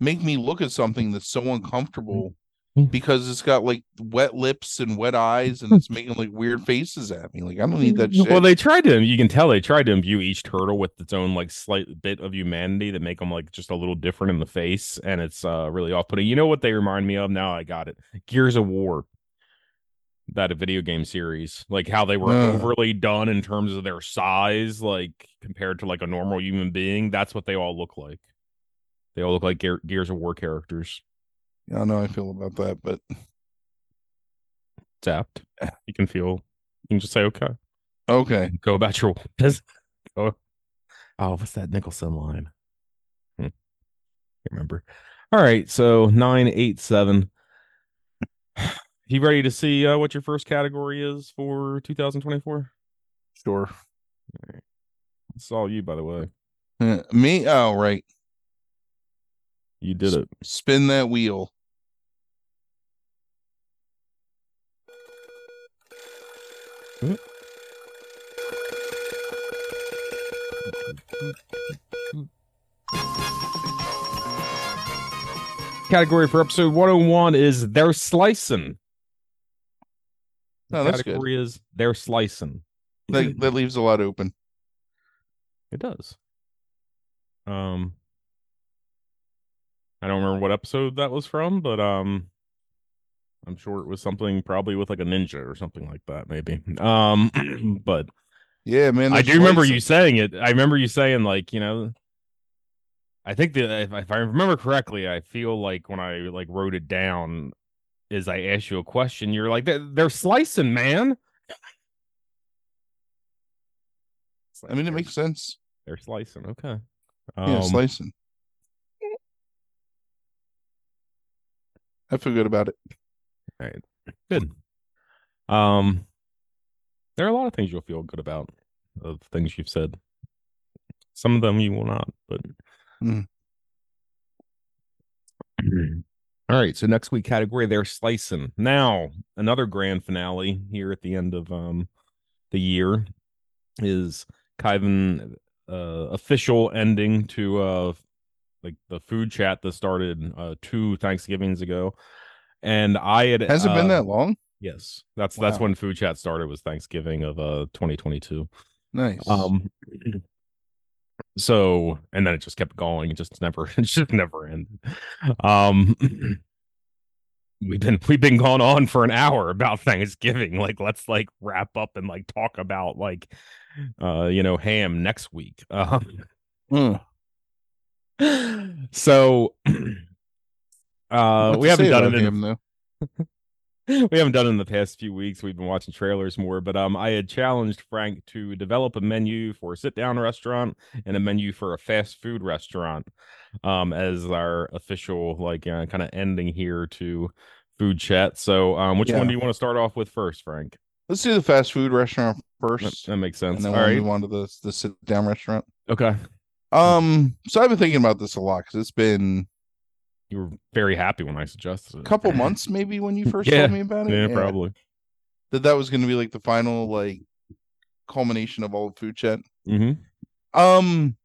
make me look at something that's so uncomfortable Mm. because it's got like wet lips and wet eyes and it's making like weird faces at me. Like I don't need that shit. Well, they tried to. You can tell they tried to imbue each turtle with its own like slight bit of humanity that make them like just a little different in the face, and it's uh really off-putting. You know what they remind me of? Now I got it. Gears of War. That a video game series, like how they were Ugh. overly done in terms of their size, like compared to like a normal human being. That's what they all look like. They all look like Gear- Gears of War characters. Yeah, I know I feel about that, but Zapped. You can feel. You can just say okay. okay. go about your business. Go. Oh, what's that Nicholson line? Hmm. Can't remember. All right, so nine eight seven. You ready to see uh, what your first category is for 2024? Sure. It's all you, by the way. Uh, me? Oh, right. You did it. Spin that wheel. Category for episode 101 is they're slicing. The Oh, that's good. category is they're slicing. That that leaves a lot open. It does. Um I don't remember what episode that was from, but um I'm sure it was something probably with like a ninja or something like that, maybe. Um but Yeah, man. I do remember you saying it. I remember you saying like, you know, I think that if, if I remember correctly, I feel like when I like wrote it down is I asked you a question, you're like, they're, they're slicing, man. Like, I mean, it makes sense. they're slicing. Okay. Yeah, Um, slicing. I feel good about it. All right. Good. Um, there are a lot of things you'll feel good about of things you've said. Some of them you will not, but. Hmm. All right, so next week category they're slicing. Now another grand finale here at the end of um the year is Kyvan uh official ending to uh like the food chat that started uh two Thanksgivings ago, and I had Has it been uh, that long? Yes, that's that's when food chat started. Was Thanksgiving of uh 2022. Nice. Um, so and then it just kept going. It just never, it just never ended. Um, we've been we've been going on for an hour about Thanksgiving. Like, let's like wrap up and like talk about like, uh, you know, ham next week. Um, Mm. So, uh, we haven't done it in him, though. we haven't done it in the past few weeks. We've been watching trailers more, but um, I had challenged Frank to develop a menu for a sit-down restaurant and a menu for a fast food restaurant, um, as our official like uh, kind of ending here to food chat. So, um, which Yeah. one do you want to start off with first, Frank? Let's do the fast food restaurant first, that makes and sense. then All we'll right. move on to the the sit down restaurant. Okay. Um, so I've been thinking about this a lot because it's been You were very happy when I suggested a couple months maybe when you first Yeah. told me about it. Yeah, probably. That that was going to be like the final like culmination of all of food chat. hmm Um,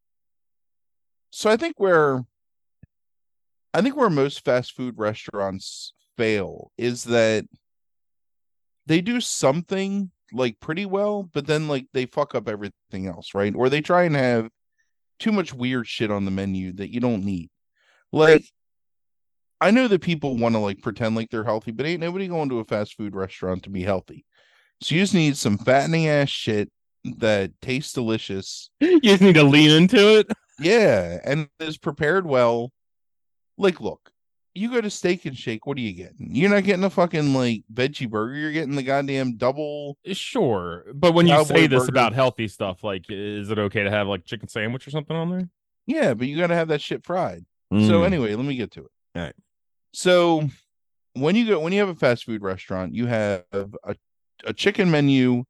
so I think where I think where most fast food restaurants fail is that they do something like pretty well, but then like they fuck up everything else, right? Or they try and have too much weird shit on the menu that you don't need. Like I know that people want to like pretend like they're healthy, but ain't nobody going to a fast food restaurant to be healthy. So you just need some fattening ass shit that tastes delicious. You just need to lean into it. Yeah, and is prepared well. Like, look, you go to Steak and Shake, what are you getting? You're not getting a fucking like veggie burger. You're getting the goddamn double. Sure, but when you say this burger. about healthy stuff, like, is it okay to have like chicken sandwich or something on there? Yeah, but you got to have that shit fried. So Mm. anyway, let me get to it. All right. So when you go when you have a fast food restaurant, you have a a chicken menu,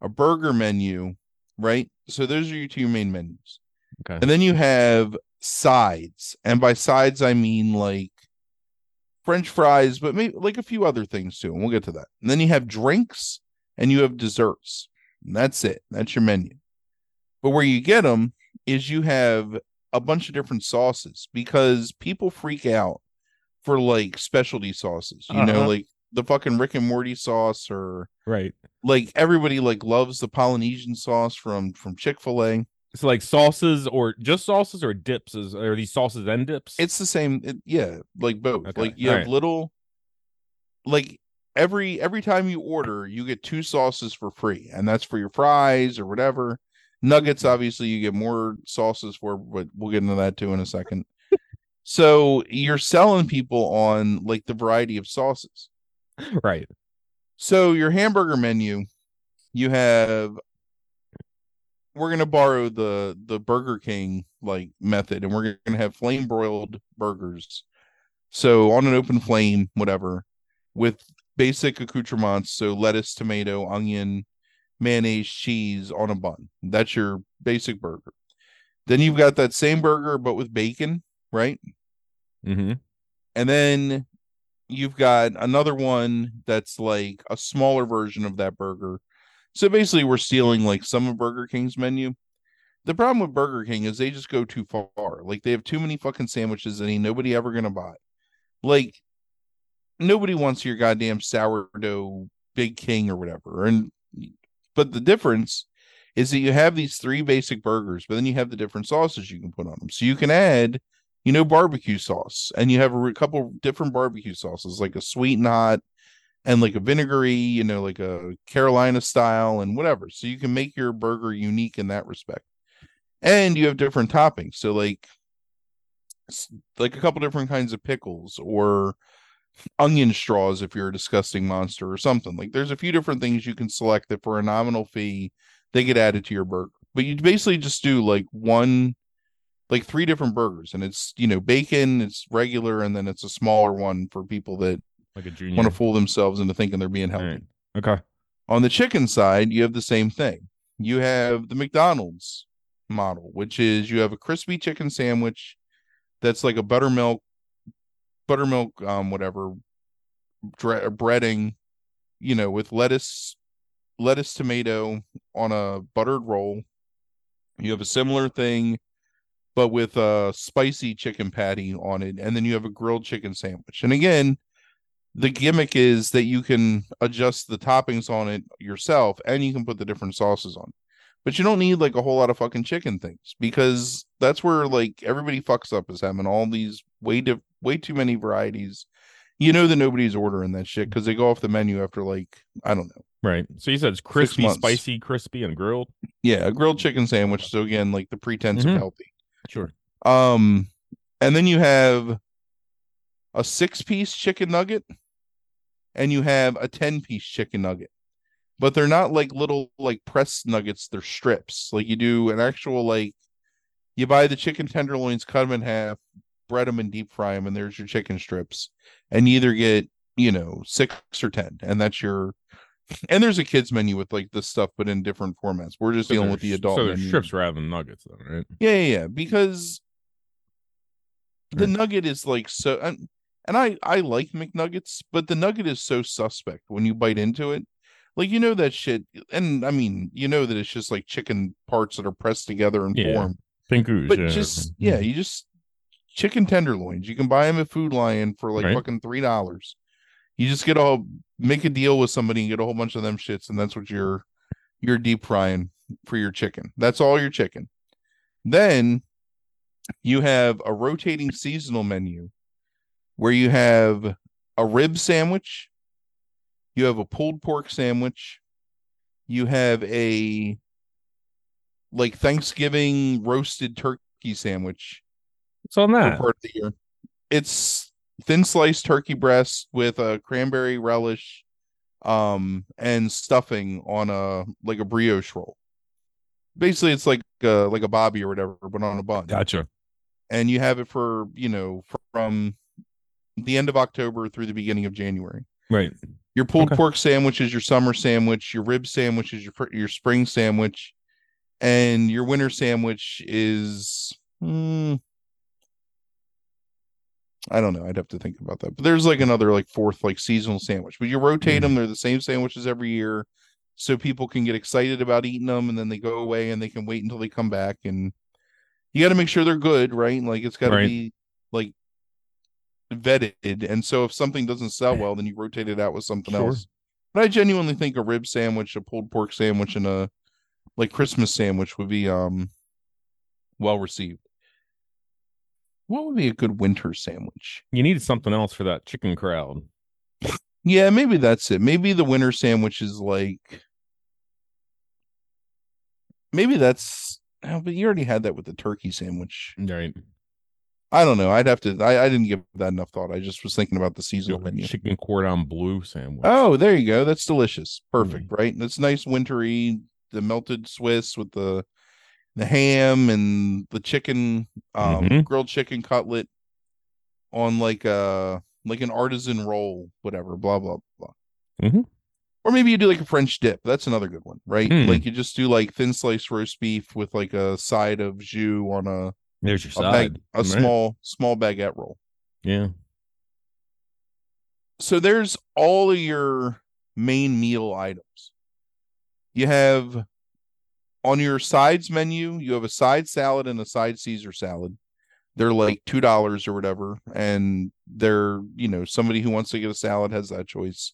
a burger menu, right? So those are your two main menus. Okay. And then you have sides. And by sides I mean like french fries, but maybe like a few other things too. And we'll get to that. And then you have drinks and you have desserts. And that's it. That's your menu. But where you get them is you have a bunch of different sauces because people freak out for like specialty sauces. You know, Uh-huh. like the fucking Rick and Morty sauce or Right. like everybody like loves the Polynesian sauce from from Chick-fil-A. So like sauces or just sauces or dips is are these sauces and dips? It's the same it, yeah, like both. Okay, Like you have alright. little like every every time you order, you get two sauces for free, and that's for your fries or whatever. Nuggets, mm-hmm. obviously, you get more sauces for, but we'll get into that too in a second. so you're selling people on like the variety of sauces. right. So your hamburger menu, you have we're gonna borrow the the Burger King like method, and we're gonna have flame broiled burgers. So on an open flame, whatever, with basic accoutrements, so lettuce, tomato, onion, mayonnaise, cheese on a bun. That's your basic burger. Then you've got that same burger but with bacon, right? Mm-hmm. And then you've got another one that's like a smaller version of that burger. So basically, we're stealing like some of Burger King's menu. The problem with Burger King is they just go too far. Like they have too many fucking sandwiches that ain't nobody ever gonna buy. Like nobody wants your goddamn sourdough Big King or whatever. And but the difference is that you have these three basic burgers, but then you have the different sauces you can put on them. So you can add you know, barbecue sauce, and you have a couple different barbecue sauces, like a sweet and hot, and like a vinegary, you know, like a Carolina style, and whatever. So you can make your burger unique in that respect. And you have different toppings, so like, like a couple different kinds of pickles or onion straws if you're a disgusting monster or something. Like, there's a few different things you can select that for a nominal fee they get added to your burger. But you basically just do like one like three different burgers and it's you know bacon it's regular and then it's a smaller one for people that Like a junior. want to fool themselves into thinking they're being healthy Alright. Okay. on the chicken side you have the same thing you have the mcdonald's model which is you have a crispy chicken sandwich that's like a buttermilk buttermilk um whatever dre- breading you know with lettuce lettuce tomato on a buttered roll you have a similar thing but with a spicy chicken patty on it and then you have a grilled chicken sandwich and again the gimmick is that you can adjust the toppings on it yourself and you can put the different sauces on but you don't need like a whole lot of fucking chicken things because that's where like everybody fucks up is having all these way diff- way too many varieties you know that nobody's ordering that shit because they go off the menu after like i don't know Right. So you said it's crispy, spicy, crispy, and grilled. yeah a grilled chicken sandwich so again like the pretense Mhm. of healthy Sure. Um, and then you have a six piece chicken nugget and you have a 10 piece chicken nugget, but they're not like little like pressed nuggets, they're strips. Like you do an actual, like, you buy the chicken tenderloins, cut them in half, bread them and deep fry them, and there's your chicken strips. And you either get, you know, six or 10, and that's your. And there's a kids menu with like this stuff, but in different formats. We're just So dealing with the adult. So they're menu. strips rather than nuggets, then, right? Yeah, yeah, yeah. Because the nugget is like so, and I I like McNuggets, but the nugget is so suspect when you bite into it. Like you know that shit, and I mean you know that it's just like chicken parts that are pressed together and Yeah. formed. But yeah. just yeah, you just chicken tenderloins. You can buy them at Food Lion for like Right. fucking three dollars. You just get a make a deal with somebody and get a whole bunch of them shits, and that's what you're you're deep frying for your chicken. That's all your chicken. Then you have a rotating seasonal menu where you have a rib sandwich, you have a pulled pork sandwich, you have a like Thanksgiving roasted turkey sandwich What's on that? part of the year. It's thin sliced turkey breast with a cranberry relish um and stuffing on a like a brioche roll. Basically it's like uh like a Bobbie or whatever, but on a bun. Gotcha. And you have it for, you know, from the end of October through the beginning of January. Right. Your pulled Okay. pork sandwich is your summer sandwich. Your rib sandwich is your your spring sandwich, and your winter sandwich is. hmm, I don't know. I'd have to think about that. But there's like another like fourth like seasonal sandwich. But you rotate Mhm. them. They're the same sandwiches every year, so people can get excited about eating them, and then they go away and they can wait until they come back. And you got to make sure they're good, right? Like it's got to Right. be like vetted. And so if something doesn't sell well, then you rotate it out with something Sure. else. But I genuinely think a rib sandwich, a pulled pork sandwich, and a like Christmas sandwich would be um well received. What would be a good winter sandwich? You needed something else for that chicken crowd. Yeah, maybe that's it. Maybe the winter sandwich is like maybe that's oh, but you already had that with the turkey sandwich. Right. I don't know. I'd have to I, I didn't give that enough thought. I just was thinking about the seasonal menu. Chicken cordon bleu sandwich. Oh, there you go. That's delicious. Perfect, right? That's nice wintry, the melted Swiss with the the ham and the chicken, um, Mhm. grilled chicken cutlet on like a like an artisan roll, whatever, blah blah blah. Mhm. Or maybe you do like a French dip. That's another good one, right? Hmm. Like you just do like thin sliced roast beef with like a side of jus on a There's your a, side. bag, a Right. small small baguette roll. Yeah. so there's all of your main meal items. You have on your sides menu, you have a side salad and a side Caesar salad. They're like two dollars or whatever, and they're you know somebody who wants to get a salad has that choice.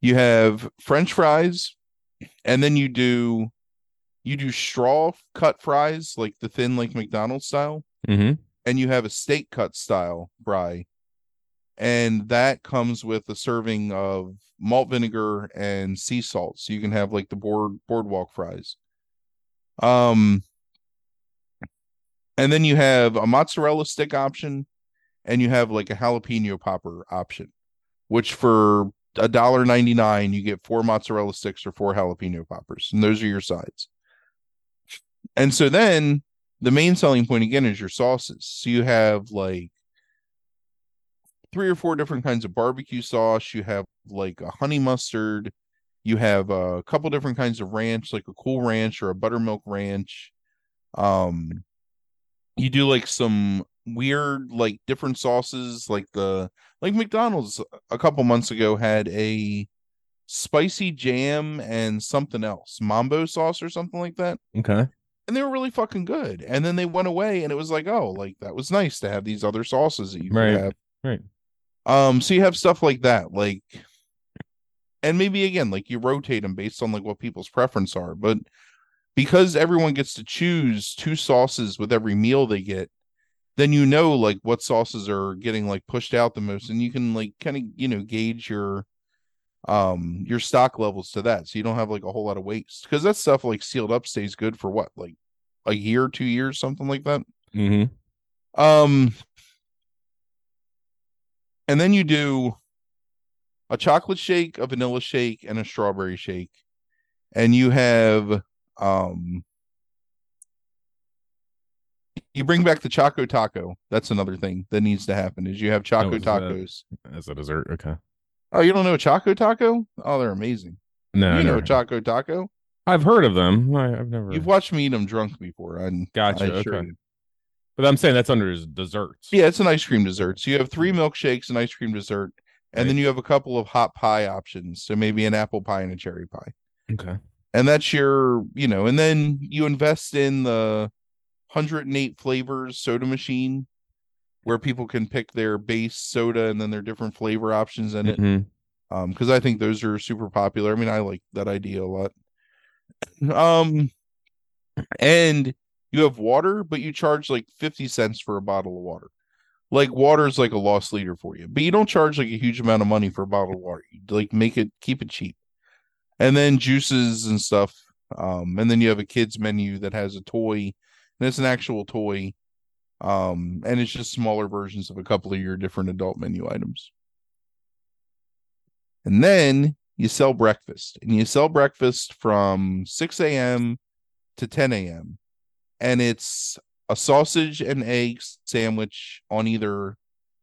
You have French fries, and then you do you do straw cut fries like the thin like McDonald's style Mm-hmm. and you have a steak cut style fry. And that comes with a serving of malt vinegar and sea salt. So you can have like the board boardwalk fries. Um and then you have a mozzarella stick option and you have like a jalapeno popper option which for a dollar 99 you get four mozzarella sticks or four jalapeno poppers. And those are your sides and so then the main selling point again is your sauces. So you have like three or four different kinds of barbecue sauce. You have like a honey mustard. You have a couple different kinds of ranch, like a cool ranch or a buttermilk ranch. Um, you do like some weird, like different sauces, like the like McDonald's a couple months ago had a spicy jam and something else, mambo sauce or something like that Okay. And they were really fucking good. And then they went away, and it was like, oh, like that was nice to have these other sauces that you Right, have. right. Um, so you have stuff like that, like, and maybe again, like you rotate them based on like what people's preference are, but because everyone gets to choose two sauces with every meal they get, then you know like what sauces are getting like pushed out the most, and you can like kind of you know gauge your um your stock levels to that so you don't have like a whole lot of waste because that stuff like sealed up stays good for what like a year two years something like that. Mm-hmm. um and then you do a chocolate shake a vanilla shake and a strawberry shake. And you have um you bring back the choco taco. That's another thing that needs to happen is you have choco that- tacos. As a dessert. Okay. oh you don't know a choco taco? Oh they're amazing. No, you know a choco taco I've heard of them. I, I've never. You've watched me eat them drunk before. I Gotcha, I okay. but I'm saying that's under his desserts. Yeah, it's an ice cream dessert. So you have three milkshakes, an ice cream dessert, and then you have a couple of hot pie options. So maybe an apple pie and a cherry pie. Okay. And that's your, you know, and then you invest in the 108 flavors soda machine where people can pick their base soda and then their different flavor options in it. Mhm. Um, because I think those are super popular. I mean, I like that idea a lot. Um, and you have water, but you charge like 50 cents for a bottle of water. Like water is like a lost leader for you, but you don't charge like a huge amount of money for a bottle of water. You like make it keep it cheap. And then juices and stuff. Um, and then you have a kids menu that has a toy, and it's an actual toy. Um, and it's just smaller versions of a couple of your different adult menu items. And then you sell breakfast, and you sell breakfast from 6 a.m. to 10 a.m. And it's a sausage and egg sandwich on either,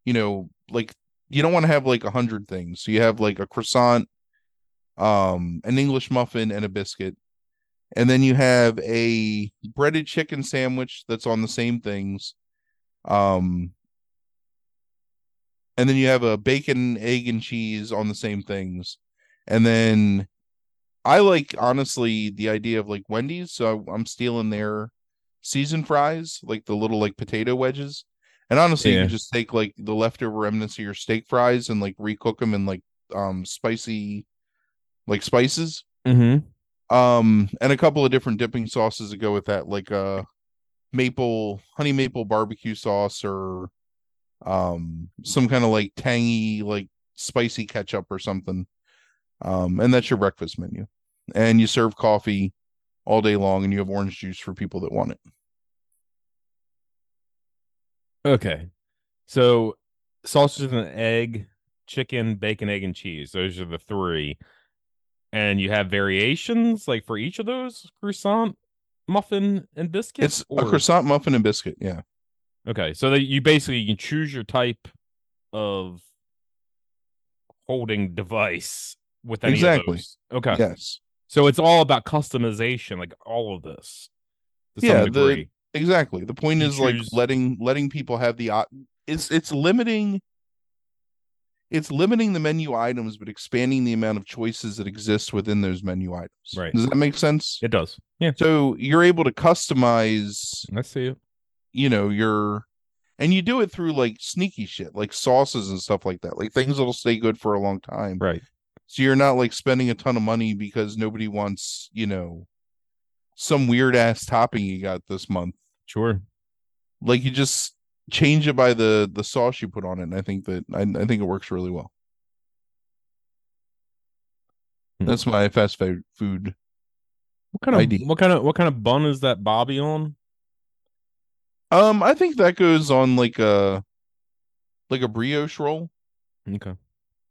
you know, like you don't want to have like a hundred things. So you have like a croissant, um, an English muffin, and a biscuit. And then you have a breaded chicken sandwich that's on the same things. Um, and then you have a bacon, egg, and cheese on the same things. And then I like honestly the idea of like Wendy's, so I'm stealing their season fries, like the little like potato wedges. And honestly, you can just take like the leftover remnants of your steak fries and like recook them in like um spicy like spices. Mm-hmm. Um and a couple of different dipping sauces to go with that, like uh maple honey maple barbecue sauce or um some kind of like tangy like spicy ketchup or something um and that's your breakfast menu and you serve coffee all day long and you have orange juice for people that want it Okay. So sausage and egg, chicken, bacon, egg, and cheese. Those are the three. And you have variations like for each of those croissant, muffin, and biscuit. it's a croissant muffin and biscuit yeah Okay, so that you basically you can choose your type of holding device with any Exactly. Okay, yes so it's all about customization, like all of this. Yeah, the- exactly the point You is like letting letting people have the op- it's it's limiting it's limiting the menu items but expanding the amount of choices that exist within those menu items Right. does that make sense it does. Yeah, so you're able to customize I see it. you know your and you do it through like sneaky shit like sauces and stuff like that like things that'll stay good for a long time Right. So you're not like spending a ton of money because nobody wants you know some weird ass topping you got this month Sure. like you just change it by the the sauce you put on it and i think that i, I think it works really well Hmm. that's my fast food What kind of ID. what kind of what kind of bun is that Bobbie on? um i think that goes on like a like a brioche roll Okay.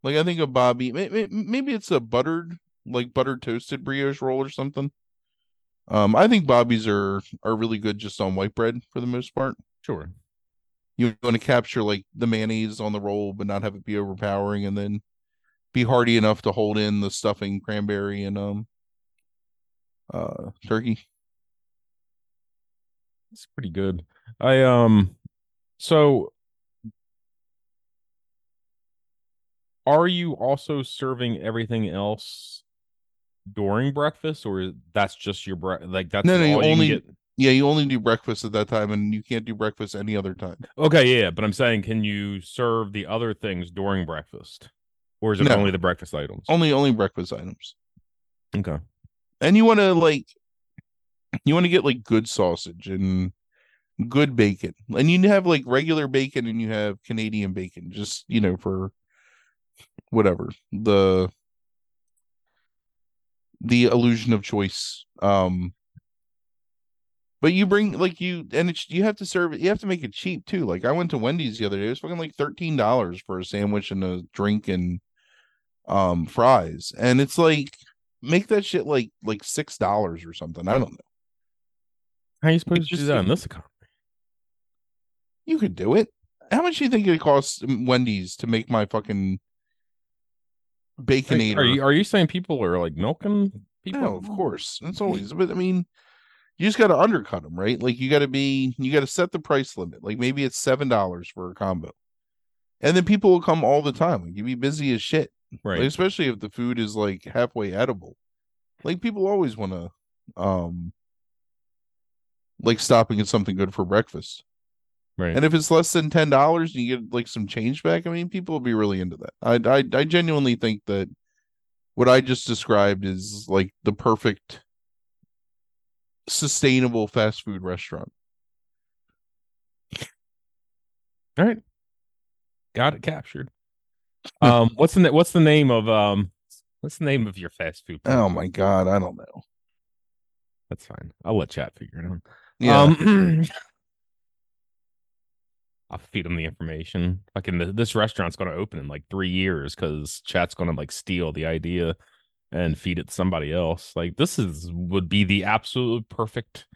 Like I think a Bobbie, may- may- maybe it's a buttered, like buttered toasted brioche roll or something. Um, I think Bobbies are are really good just on white bread for the most part. Sure. You want to capture like the mayonnaise on the roll, but not have it be overpowering, and then be hearty enough to hold in the stuffing, cranberry, and um, uh, turkey. It's pretty good. I um so are you also serving everything else during breakfast or that's just your bre- like that's No, no, you you only- get? Yeah, you only do breakfast at that time, and you can't do breakfast any other time. Okay, yeah, but I'm saying can you serve the other things during breakfast? Or is it No. only the breakfast items? Only only breakfast items. Okay. and you want to like you want to get like good sausage and good bacon and you have like regular bacon and you have canadian bacon just you know for whatever the the illusion of choice um but you bring like you and it's you have to serve it you have to make it cheap too like i went to wendy's the other day it was fucking like $13 for a sandwich and a drink and um fries and it's like make that shit like like six dollars or something. I don't know. How are you supposed to do that in this economy? You could do it. How much do you think it costs Wendy's to make my fucking Like, baconator? are you are you saying people are like milking people? no, of course. That's always. But I mean, you just got to undercut them, right? Like you got to be, you got to set the price limit. Like maybe it's seven dollars for a combo, and then people will come all the time. Like you be busy as shit. Right. Like, especially if the food is like halfway edible. Like people always want to um like stopping at something good for breakfast. Right. And if it's less than ten dollars and you get like some change back, I mean, people will be really into that. I, I I genuinely think that what I just described is like the perfect sustainable fast food restaurant. All right. Got it captured. Um, what's the what's the name of um what's the name of your fast food? Oh my god, I don't know. That's fine. I'll let chat figure it out. Yeah. Um, I'll feed them the information. Like, in this restaurant's going to open in like three years because chat's going to like steal the idea and feed it to somebody else. Like, this is would be the absolute perfect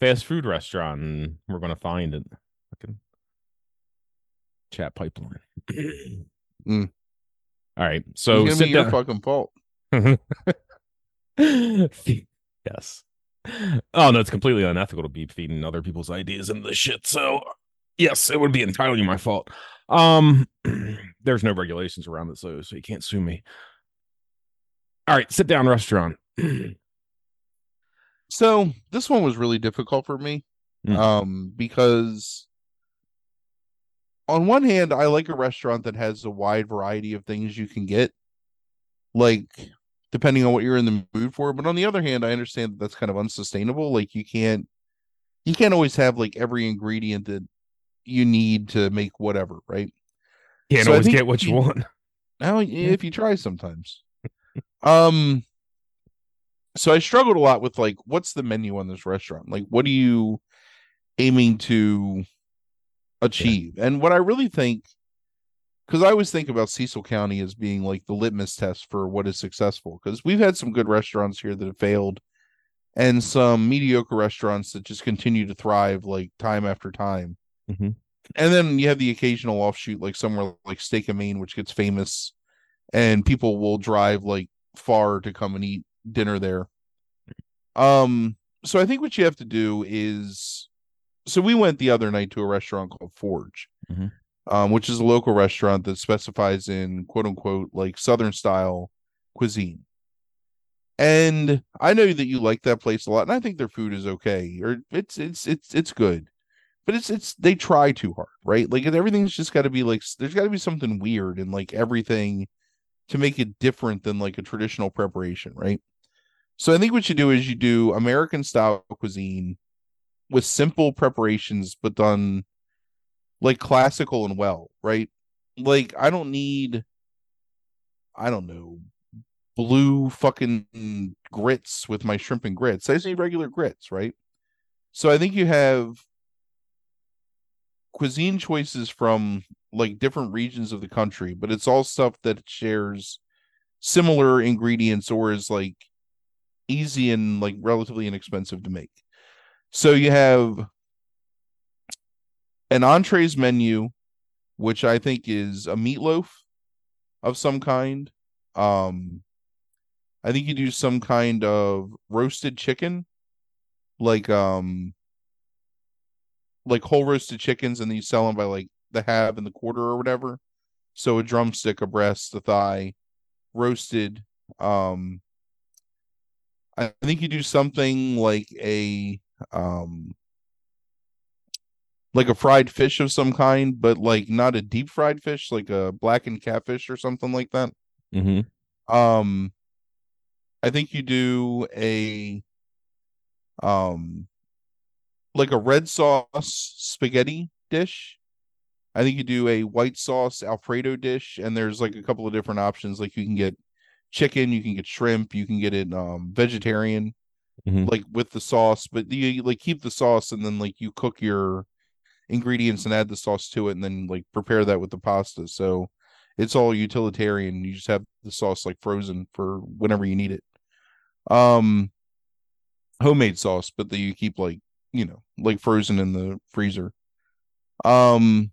fast food restaurant, and we're going to find it. Fucking chat pipeline. Mm. All right, it's so gonna sit be your fucking fault. yes. Oh no, it's completely unethical to be feeding other people's ideas into the shit. So yes, it would be entirely my fault. Um there's no regulations around it, so so you can't sue me. All right, sit down restaurant. So this one was really difficult for me. Mm. Um, because on one hand, I like a restaurant that has a wide variety of things you can get, like depending on what you're in the mood for. But on the other hand, I understand that that's kind of unsustainable. Like you can't you can't always have like every ingredient that you need to make whatever, right? You Can't So always get what you you- want. Now, if you try sometimes. um so I struggled a lot with like what's the menu on this restaurant? Like what are you aiming to achieve? And what I really think cuz I always think about Cecil County as being like the litmus test for what is successful cuz we've had some good restaurants here that have failed and some mediocre restaurants that just continue to thrive like time after time. Mhm. And then you have the occasional offshoot like somewhere like Steak and Maine which gets famous and people will drive like far to come and eat dinner there. Um, so I think what you have to do is so we went the other night to a restaurant called Forge, Mhm. um, which is a local restaurant that specifies in quote unquote like Southern style cuisine. And I know that you like that place a lot, and I think their food is okay, or it's it's it's it's good, but it's it's they try too hard, right? Like everything's just got to be like there's got to be something weird in like everything to make it different than like a traditional preparation, right? So I think what you do is you do American style cuisine with simple preparations, but done like classical and well, right? Like I don't need, I don't know, blue fucking grits with my shrimp and grits. I just need regular grits, right? So I think you have cuisine choices from like different regions of the country, but it's all stuff that shares similar ingredients or is like easy and like relatively inexpensive to make. So you have an entrees menu, which I think is a meatloaf of some kind. Um, I think you do some kind of roasted chicken, like um, like whole roasted chickens, and then you sell them by like the half and the quarter or whatever. So a drumstick, a breast, a thigh, roasted. Um, I think you do something like a um like a fried fish of some kind, but like not a deep fried fish, like a blackened catfish or something like that. Mm-hmm. Um I think you do a um like a red sauce spaghetti dish. I think you do a white sauce alfredo dish and there's like a couple of different options like you can get chicken, you can get shrimp, you can get it um vegetarian Mhm. like with the sauce, but you like keep the sauce and then like you cook your ingredients and add the sauce to it and then like prepare that with the pasta. So it's all utilitarian. You just have the sauce like frozen for whenever you need it. Um homemade sauce, but that you keep like, you know, like frozen in the freezer. Um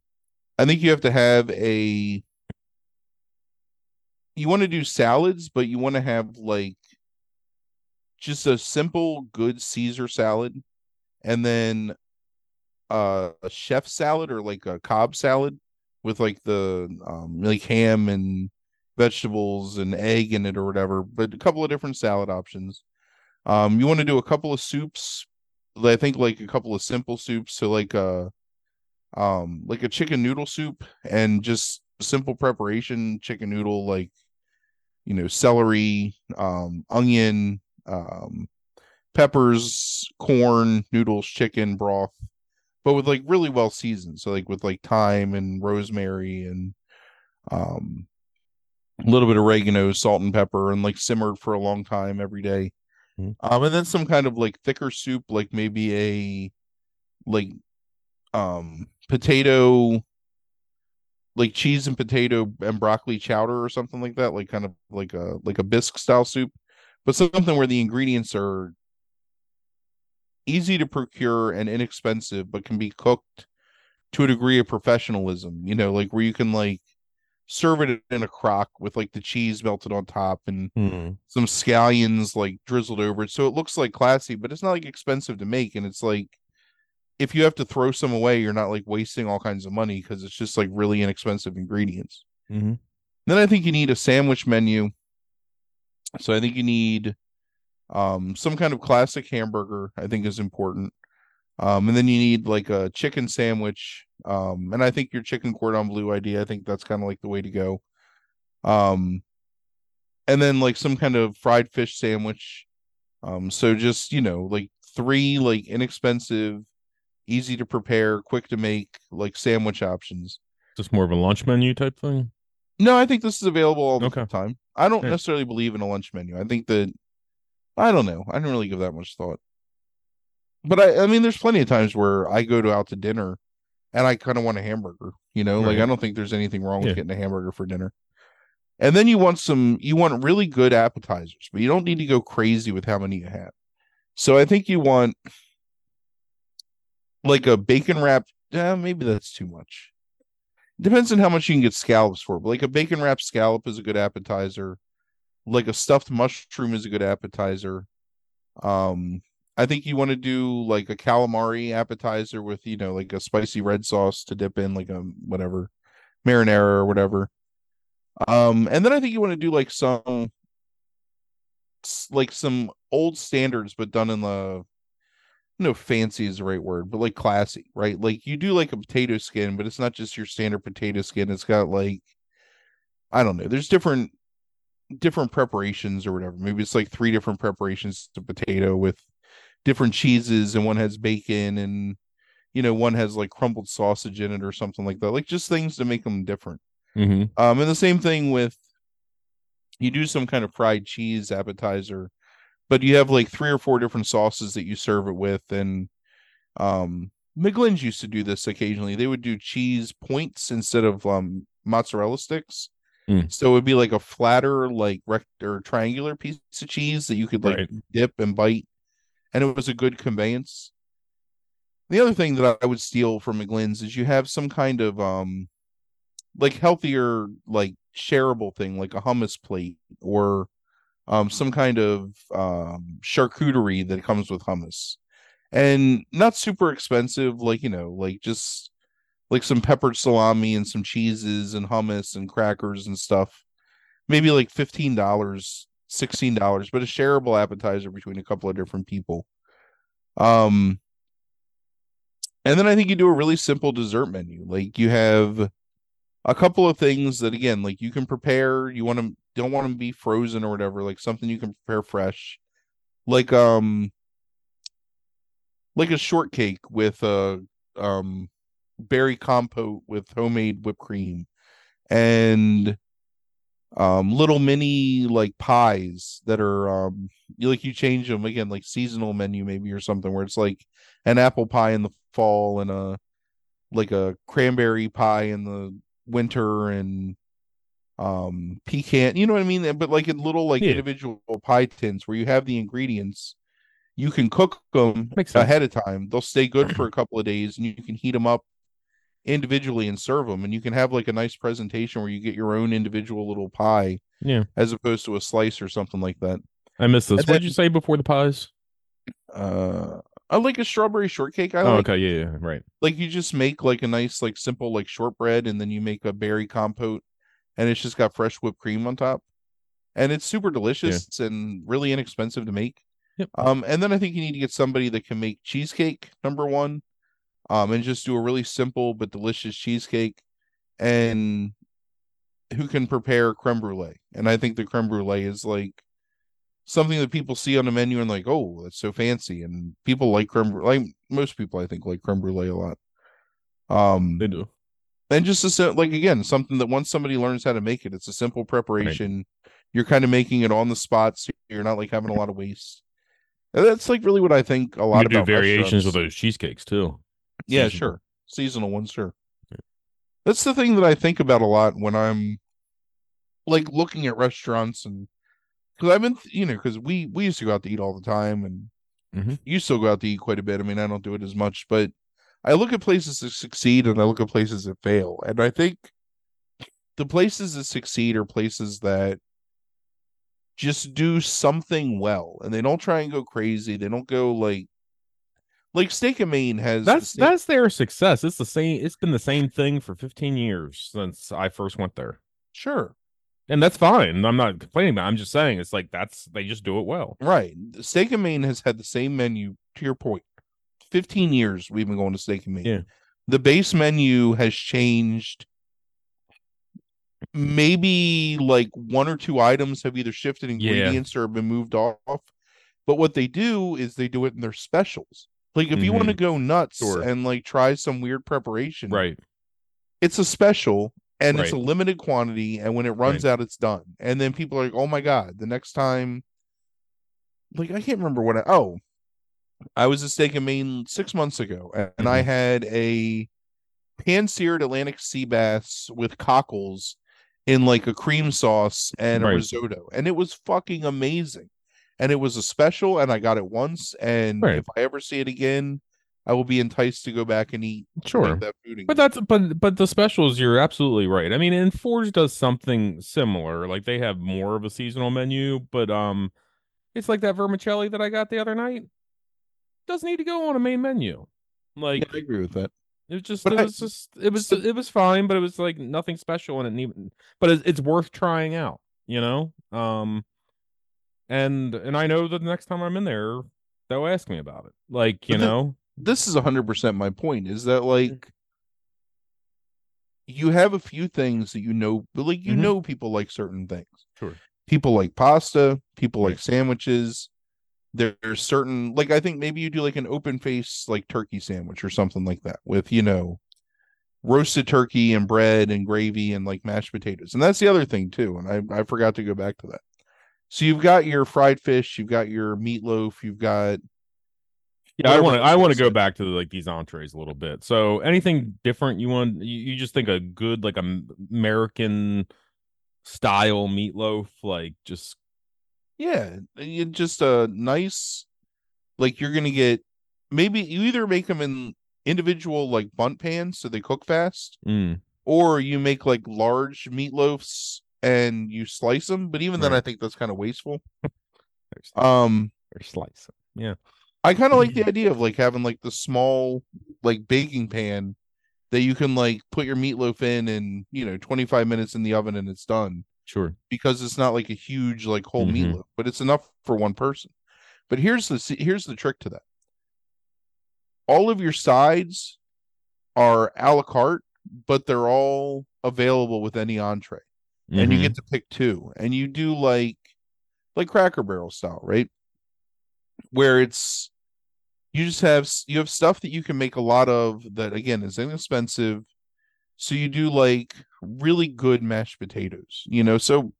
I think you have to have a you want to do salads, but you want to have like just a simple good Caesar salad and then uh, a chef salad or like a Cobb salad with like the um like ham and vegetables and egg in it or whatever, but a couple of different salad options. Um you want to do a couple of soups I think like a couple of simple soups, so like a um like a chicken noodle soup and just simple preparation chicken noodle like you know celery, um onion, um peppers, corn, noodles, chicken broth, but with like really well seasoned. So like with like thyme and rosemary and um a little bit of oregano, salt and pepper, and like simmered for a long time every day. Mhm. Um, and then some kind of like thicker soup, like maybe a like um potato like cheese and potato and broccoli chowder or something like that, like kind of like a like a bisque style soup, but something where the ingredients are easy to procure and inexpensive, but can be cooked to a degree of professionalism, you know, like where you can like serve it in a crock with like the cheese melted on top and Hmm. some scallions like drizzled over it. So it looks like classy, but it's not like expensive to make. And it's like if you have to throw some away, you're not like wasting all kinds of money because it's just like really inexpensive ingredients. hmm Then I think you need a sandwich menu. So I think you need um some kind of classic hamburger, I think is important. Um, and then you need like a chicken sandwich. Um, and I think your chicken cordon bleu idea, I think that's kind of like the way to go. Um, and then like some kind of fried fish sandwich. Um, so just, you know, like three like inexpensive, easy to prepare, quick to make like sandwich options. Just more of a lunch menu type thing. No, I think this is available all the Okay. time. I don't Yeah. necessarily believe in a lunch menu. I think that I don't know. I didn't really give that much thought. But I I mean there's plenty of times where I go to out to dinner and I kind of want a hamburger, you know? Like I don't think there's anything wrong with Yeah. getting a hamburger for dinner. And then you want some you want really good appetizers, but you don't need to go crazy with how many you have. So I think you want like a bacon wrap. Yeah, maybe that's too much. Depends on how much you can get scallops for. But like a bacon wrap scallop is a good appetizer. Like a stuffed mushroom is a good appetizer. Um, I think you want to do like a calamari appetizer with you know like a spicy red sauce to dip in, like a whatever marinara or whatever. Um, and then I think you want to do like some like some old standards, but done in the no fancy is the right word, but like classy, right? Like you do like a potato skin, but it's not just your standard potato skin. It's got like I don't know. There's different different preparations or whatever. Maybe it's like three different preparations to potato with different cheeses, and one has bacon, and you know one has like crumbled sausage in it or something like that. Like just things to make them different. hmm Um, and the same thing with you do some kind of fried cheese appetizer, but you have like three or four different sauces that you serve it with. And um, McGlynn's used to do this occasionally. They would do cheese points instead of um mozzarella sticks. Mm. So it would be like a flatter, like rect or triangular piece of cheese that you could like Right. dip and bite, and it was a good conveyance. The other thing that I would steal from McGlynn's is you have some kind of um like healthier like shareable thing like a hummus plate or um some kind of um charcuterie that comes with hummus and not super expensive like you know like just like some peppered salami and some cheeses and hummus and crackers and stuff maybe like $15 $16 but a shareable appetizer between a couple of different people. Um and then i think you do a really simple dessert menu. Like you have a couple of things that again like you can prepare. You want to don't want them to be frozen or whatever like something you can prepare fresh. Like um like a shortcake with a um berry compote with homemade whipped cream. And um little mini like pies that are um you like you change them again like seasonal menu maybe or something where it's like an apple pie in the fall and a like a cranberry pie in the winter and um pecan you know what i mean? But like in little like Yeah. individual pie tins where you have the ingredients you can cook them ahead of time. They'll stay good for a couple of days and you can heat them up individually and serve them and you can have like a nice presentation where you get your own individual little pie Yeah. as opposed to a slice or something like that I missed this. And What did you say before the pies? uh i like a strawberry shortcake i oh, like okay. Yeah, yeah. Right. like you just make like a nice like simple like shortbread and then you make a berry compote and it's just got fresh whipped cream on top and it's super delicious and really inexpensive to make Yep. Um, and then I think you need to get somebody that can make cheesecake number one, um, and just do a really simple but delicious cheesecake, and who can prepare creme brulee. And I think the creme brulee is like something that people see on the menu and like, oh, that's so fancy. And people like creme brulee. Like most people, I think, like creme brulee a lot. Um, They do. and just a, like again, something that once somebody learns how to make it, it's a simple preparation. You're kind of making it on the spot, so you're not like having a lot of waste. And that's like really what I think a lot of variations with those cheesecakes too. Yeah, Seasonal. sure. Seasonal ones, sure. That's the thing that I think about a lot when I'm like looking at restaurants and because I've been, you know, because we we used to go out to eat all the time and Mhm. you still go out to eat quite a bit. I mean, I don't do it as much, but I look at places that succeed and I look at places that fail, and I think the places that succeed are places that just do something well and they don't try and go crazy. They don't go like like Steak and Maine has That's steak- that's their success. It's the same. It's been the same thing for 15 years since I first went there, sure. and that's fine. I'm not complaining. About it. I'm just saying it's like that's they just do it well. Right. Steak and Maine has had the same menu, to your point. 15 years we've been going to Steak and Maine. Yeah. The base menu has changed. Maybe like one or two items have either shifted Yeah. ingredients or have been moved off. But what they do is they do it in their specials. Like if you want to go nuts Mm-hmm. Sure. and like try some weird preparation, Right. it's a special and it's a limited quantity and when it runs out it's done and then people are like oh my god the next time like i can't remember what i oh i was at steak and maine six months ago and i Mhm. had a pan-seared atlantic sea bass with cockles in like a cream sauce and a risotto and it was fucking amazing and it was a special and i got it once and Right. if i ever see it again i will be enticed to go back and eat Sure. that food again. But that's but but the specials, you're absolutely right. I mean, and Forge does something similar. Like they have more of a seasonal menu, but um, it's like that vermicelli that I got the other night. Doesn't need to go on a main menu. Like yeah, i agree with that it was just But it I- was just it was so- it was fine, but it was like nothing special and it even, but it, it's worth trying out, you know. Um, and and I know that the next time I'm in there, they'll ask me about it. Like you But the- know, this is 100% my point is that like you have a few things that you know but like you Mhm. know people like certain things. Sure. people like pasta people like sandwiches. There's certain like i think maybe you do like an open face like turkey sandwich or something like that with you know roasted turkey and bread and gravy and like mashed potatoes. And that's the other thing too and i, I forgot to go back to that so you've got your fried fish you've got your meatloaf you've got Yeah, I want to. I want to go back to like these entrees a little bit. So, anything different you want? You, you just think a good like Am- American style meatloaf, like just Yeah, you just a nice, like you're gonna get. Maybe you either make them in individual like bundt pans so they cook fast, mm, or you make like large meatloafs and you slice them. But even then, I think that's kind of wasteful. Um, there's slice. Them. Yeah, I kind of like Mm-hmm. the idea of like having like the small like baking pan that you can like put your meatloaf in and you know 25 minutes in the oven and it's done. sure. because it's not like a huge like whole Mhm. meatloaf, but it's enough for one person. But here's the here's the trick to that. All of your sides are a la carte, but they're all available with any entree, and you Mhm. get to pick two, and you do like like Cracker Barrel style, right? Where it's you just have you have stuff that you can make a lot of that again is inexpensive. So you do like really good mashed potatoes, you know. So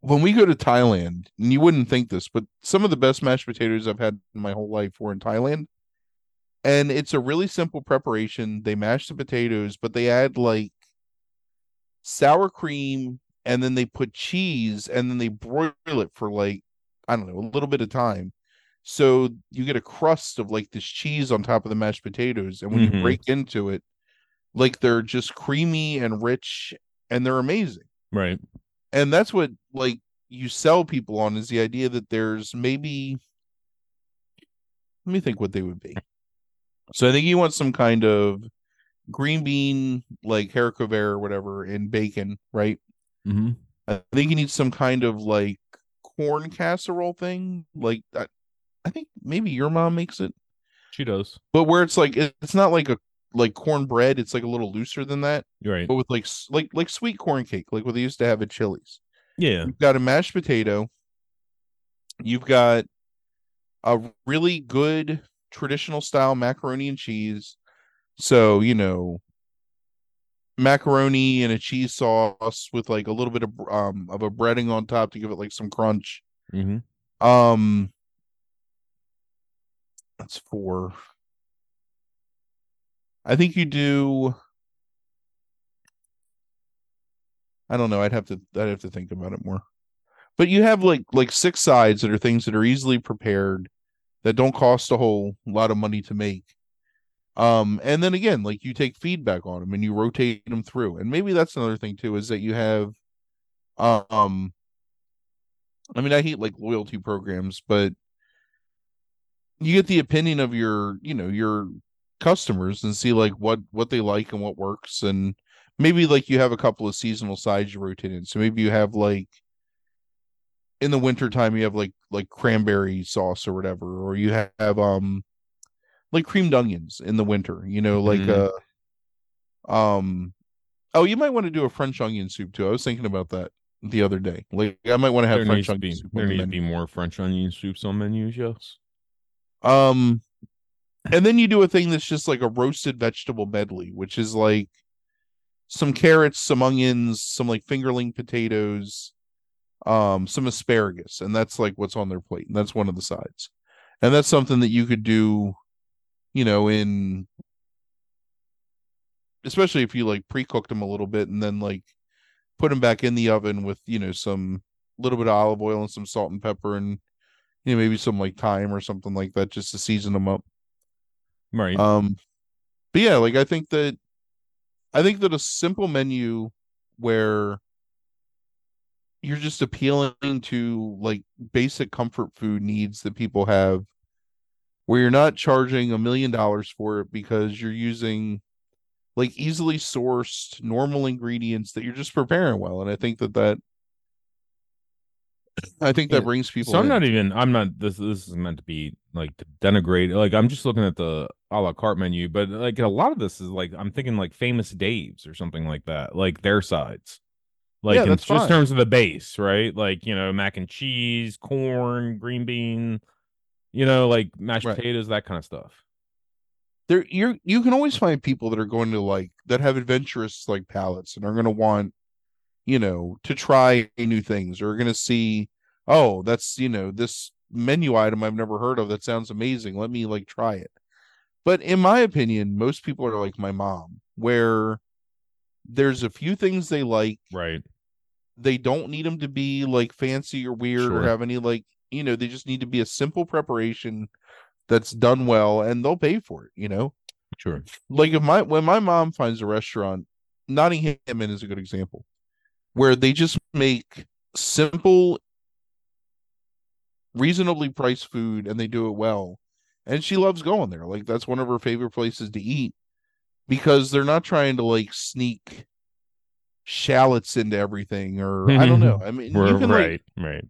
when we go to Thailand, and you wouldn't think this, but some of the best mashed potatoes I've had in my whole life were in Thailand. And it's a really simple preparation. They mash the potatoes, but they add like sour cream and then they put cheese and then they broil it for like, I don't know, a little bit of time. So you get a crust of like this cheese on top of the mashed potatoes. And when Mhm. you break into it, like they're just creamy and rich and they're amazing Right. and that's what like you sell people on is the idea that there's maybe let me think what they would be so i think you want some kind of green bean like haricot vert or whatever and bacon right hmm i think you need some kind of like corn casserole thing. Like I, I think maybe your mom makes it, She does. but where it's like it's not like a like cornbread. It's like a little looser than that, right. but with like like like sweet corn cake, like what they used to have at Chili's. Yeah. You've got a mashed potato. You've got a really good traditional style macaroni and cheese. So, you know, macaroni and a cheese sauce with like a little bit of um of a breading on top to give it like some crunch. Mm-hmm. Um that's four. I think you do I don't know. I'd have to I'd have to think about it more. But you have like like six sides that are things that are easily prepared that don't cost a whole lot of money to make. Um and then again, like you take feedback on them and you rotate them through. And maybe that's another thing too is that you have um I mean, I hate like loyalty programs, but you get the opinion of your, you know, your customers and see like what what they like and what works and maybe like you have a couple of seasonal sides you rotate in. So maybe you have like in the winter time you have like like cranberry sauce or whatever or you have um like creamed onions in the winter, you know, like Mhm. uh um oh, you might want to do a French onion soup too. I was thinking about that the other day. Like I might want to have There French onion be soup. there the needs to be more French onion soups on menus. Yes. Um, and then you do a thing that's just like a roasted vegetable medley, which is like some carrots, some onions, some like fingerling potatoes, um, some asparagus, and that's like what's on their plate. And that's one of the sides. And that's something that you could do, you know, in especially if you like pre-cooked them a little bit and then like put them back in the oven with, you know, some little bit of olive oil and some salt and pepper and you know maybe some like thyme or something like that just to season them up. Right. Um, but yeah, like I think that I think that a simple menu where you're just appealing to like basic comfort food needs that people have, where you're not charging a million dollars for it because you're using like easily sourced normal ingredients that you're just preparing well, and I think that that I think that brings people. so I'm in. not even. I'm not. This this is meant to be like to denigrate. Like I'm just looking at the a la carte menu, but like a lot of this is like I'm thinking like famous Dave's or something like that, like their sides. Like Yeah, in just fine. terms of the base, right? Like you know mac and cheese, corn, green bean, you know like mashed Right. potatoes, that kind of stuff. there you you can always find people that are going to like that have adventurous like palates and are going to want you know to try new things or are going to see oh that's you know this menu item I've never heard of that sounds amazing let me like try it but in my opinion most people are like my mom where there's a few things they like Right. they don't need them to be like fancy or weird or have any like you know they just need to be a simple preparation that's done well and they'll pay for it you know? Sure. like if my when my mom finds a restaurant nottingham Inn is a good example where they just make simple reasonably priced food and they do it well. And she loves going there. Like that's one of her favorite places to eat because they're not trying to like sneak shallots into everything or i don't know. Mm-hmm. I mean you We're- like right.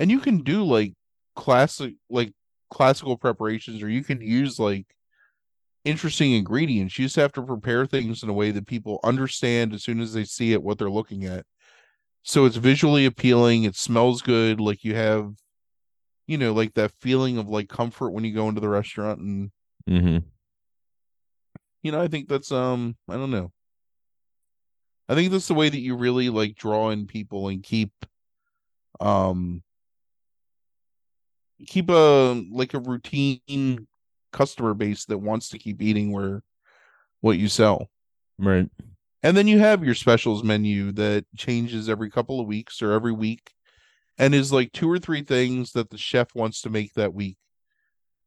And you can do like classic like classical preparations or you can use like interesting ingredients. You just have to prepare things in a way that people understand as soon as they see it what they're looking at. So it's visually appealing it smells good like you have you know like that feeling of like comfort when you go into the restaurant and Mm-hmm. you know i think that's um i don't know. I think that's the way that you really like draw in people and keep um keep a like a routine customer base that wants to keep eating where what you sell. Right. and then you have your specials menu that changes every couple of weeks or every week and is like two or three things that the chef wants to make that week.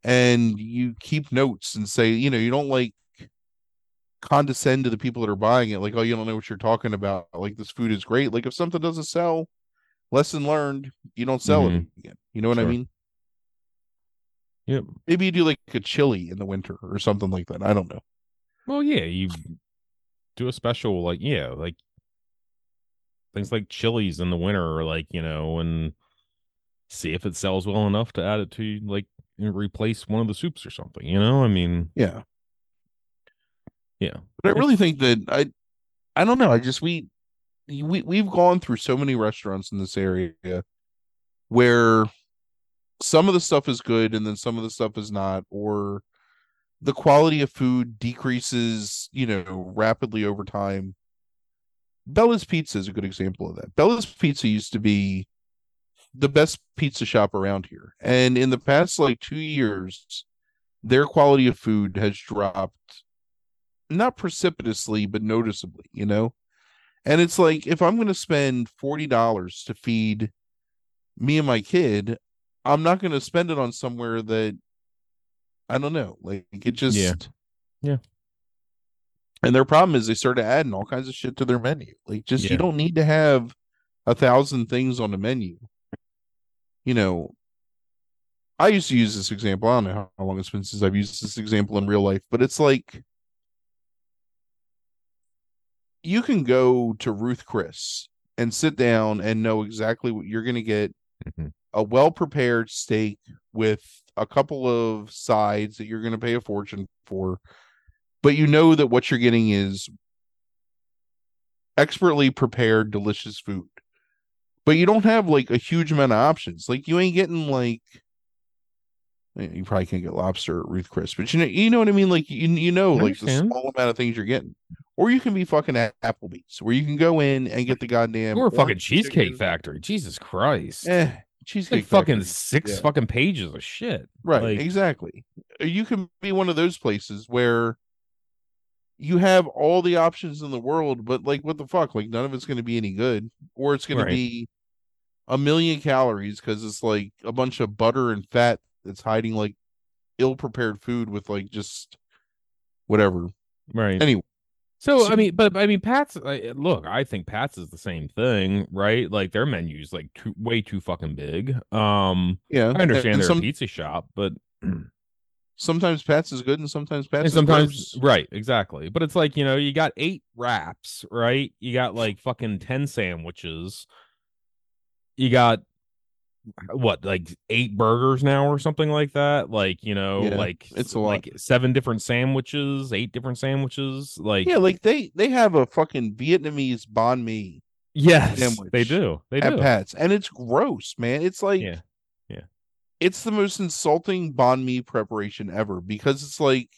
And you keep notes and say you know you don't like condescend to the people that are buying it like oh you don't know what you're talking about. Like this food is great. Like if something doesn't sell lesson learned you don't sell it mm-hmm. again. You know what i mean Yep. maybe you do like a chili in the winter or something like that i don't know Well, yeah, you do a special like yeah, like things like chilies in the winter, or like you know, and see if it sells well enough to add it to like replace one of the soups or something. You know, I mean, yeah, yeah. But I really think that I, I don't know. I just we, we we've gone through so many restaurants in this area where some of the stuff is good and then some of the stuff is not, or the quality of food decreases, you know, rapidly over time. Bella's Pizza is a good example of that. Bella's Pizza used to be the best pizza shop around here. And in the past like 2 years, their quality of food has dropped not precipitously but noticeably, you know? And it's like if I'm going to spend $40 to feed me and my kid, I'm not going to spend it on somewhere that I don't know. Like it just Yeah. Yeah. And their problem is they started adding all kinds of shit to their menu. Like just Yeah. you don't need to have a thousand things on the menu. You know, I used to use this example. I don't know how long it's been since I've used this example in real life, but it's like you can go to Ruth Chris and sit down and know exactly what you're going to get Mhm. A well prepared steak with a couple of sides that you're going to pay a fortune for, but you know that what you're getting is expertly prepared, delicious food. But you don't have like a huge amount of options. Like you ain't getting like eh, you probably can't get lobster at Ruth Chris, but you know you know what I mean. Like you you know like the small amount of things you're getting, or you can be fucking at Applebee's, where you can go in and get the goddamn Or fucking cheesecake chicken. factory. Jesus Christ. Eh, Cheesecake like fucking Factory. six yeah. fucking pages of shit. Right, Like, exactly. Uh, You can be one of those places where you have all the options in the world, but like what the fuck? Like none of it's going to be any good, or it's going Right. to be a million calories because it's like a bunch of butter and fat that's hiding like ill-prepared food with like just whatever. right. Anyway, So I mean, but I mean, Pat's. uh, Look, I think Pat's is the same thing, right? Like their menu's like too, way too fucking big. Um, yeah, I understand And they're some, a pizza shop, but sometimes Pat's is good and sometimes Pat's and is sometimes right, exactly. But it's like you know, you got eight wraps, right? You got like fucking ten sandwiches. You got what, like eight burgers now or something like that? Like you know, Yeah, like it's a lot. like seven different sandwiches, eight different sandwiches. Like yeah, like they they have a fucking Vietnamese banh mi yes, they do. They at do. Pat's, and it's gross, man. It's like Yeah. Yeah. it's the most insulting banh mi preparation ever because it's like,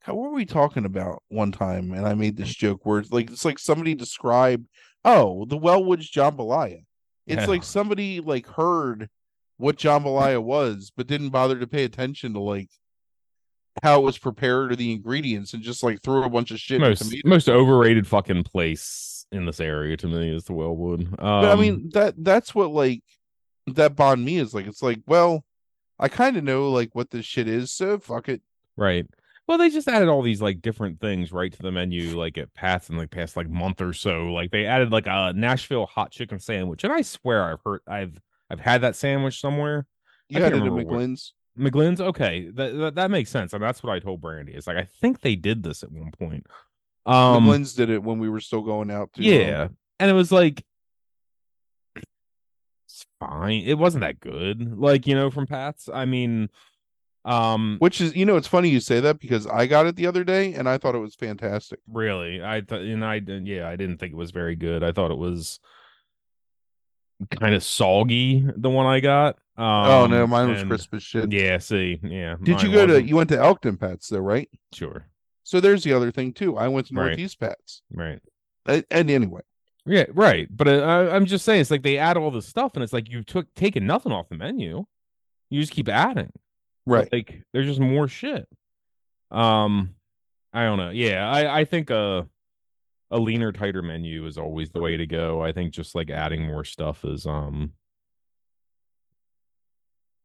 how what were we talking about one time? And I made this mm. joke where it's like it's like somebody described, oh, the Wellwoods jambalaya. It's Yeah. like somebody like heard what jambalaya was, but didn't bother to pay attention to like how it was prepared or the ingredients, and just like threw a bunch of shit. most most overrated fucking place in this area to me is the Wellwood. Um, But I mean that that's what like that banh mi is like. It's like, well, I kind of know like what this shit is, so fuck it. right. Well, they just added all these like different things right to the menu, like at Pat's in like past like month or so. Like they added like a Nashville hot chicken sandwich, and I swear I've heard I've I've had that sandwich somewhere. You I had it at remember where- McGlynn's. McGlynn's, okay, that, that that makes sense, and that's what I told Brandy. It's like I think they did this at one point. Um, McGlynn's did it when we were still going out to um, Yeah. And it was like it's fine. It wasn't that good. Like, you know, from Pat's. I mean, um which is you know it's funny you say that because I got it the other day and I thought it was fantastic. really, I thought and I didn't yeah, I didn't think it was very good. I thought it was kind of soggy, the one I got. Um oh no, mine was and- crisp as shit. Yeah, see, yeah. Did you go to wasn't. you went to Elkton Pats though, right? Sure. So there's the other thing too. I went to Right. Northeast Pats. Right. And anyway, Yeah, right. But uh, I, I'm just saying, it's like they add all this stuff, and it's like you took taken nothing off the menu. You just keep adding. Right. Like there's just more shit. Um, I don't know. Yeah, I I think a a leaner, tighter menu is always the way to go. I think just like adding more stuff is um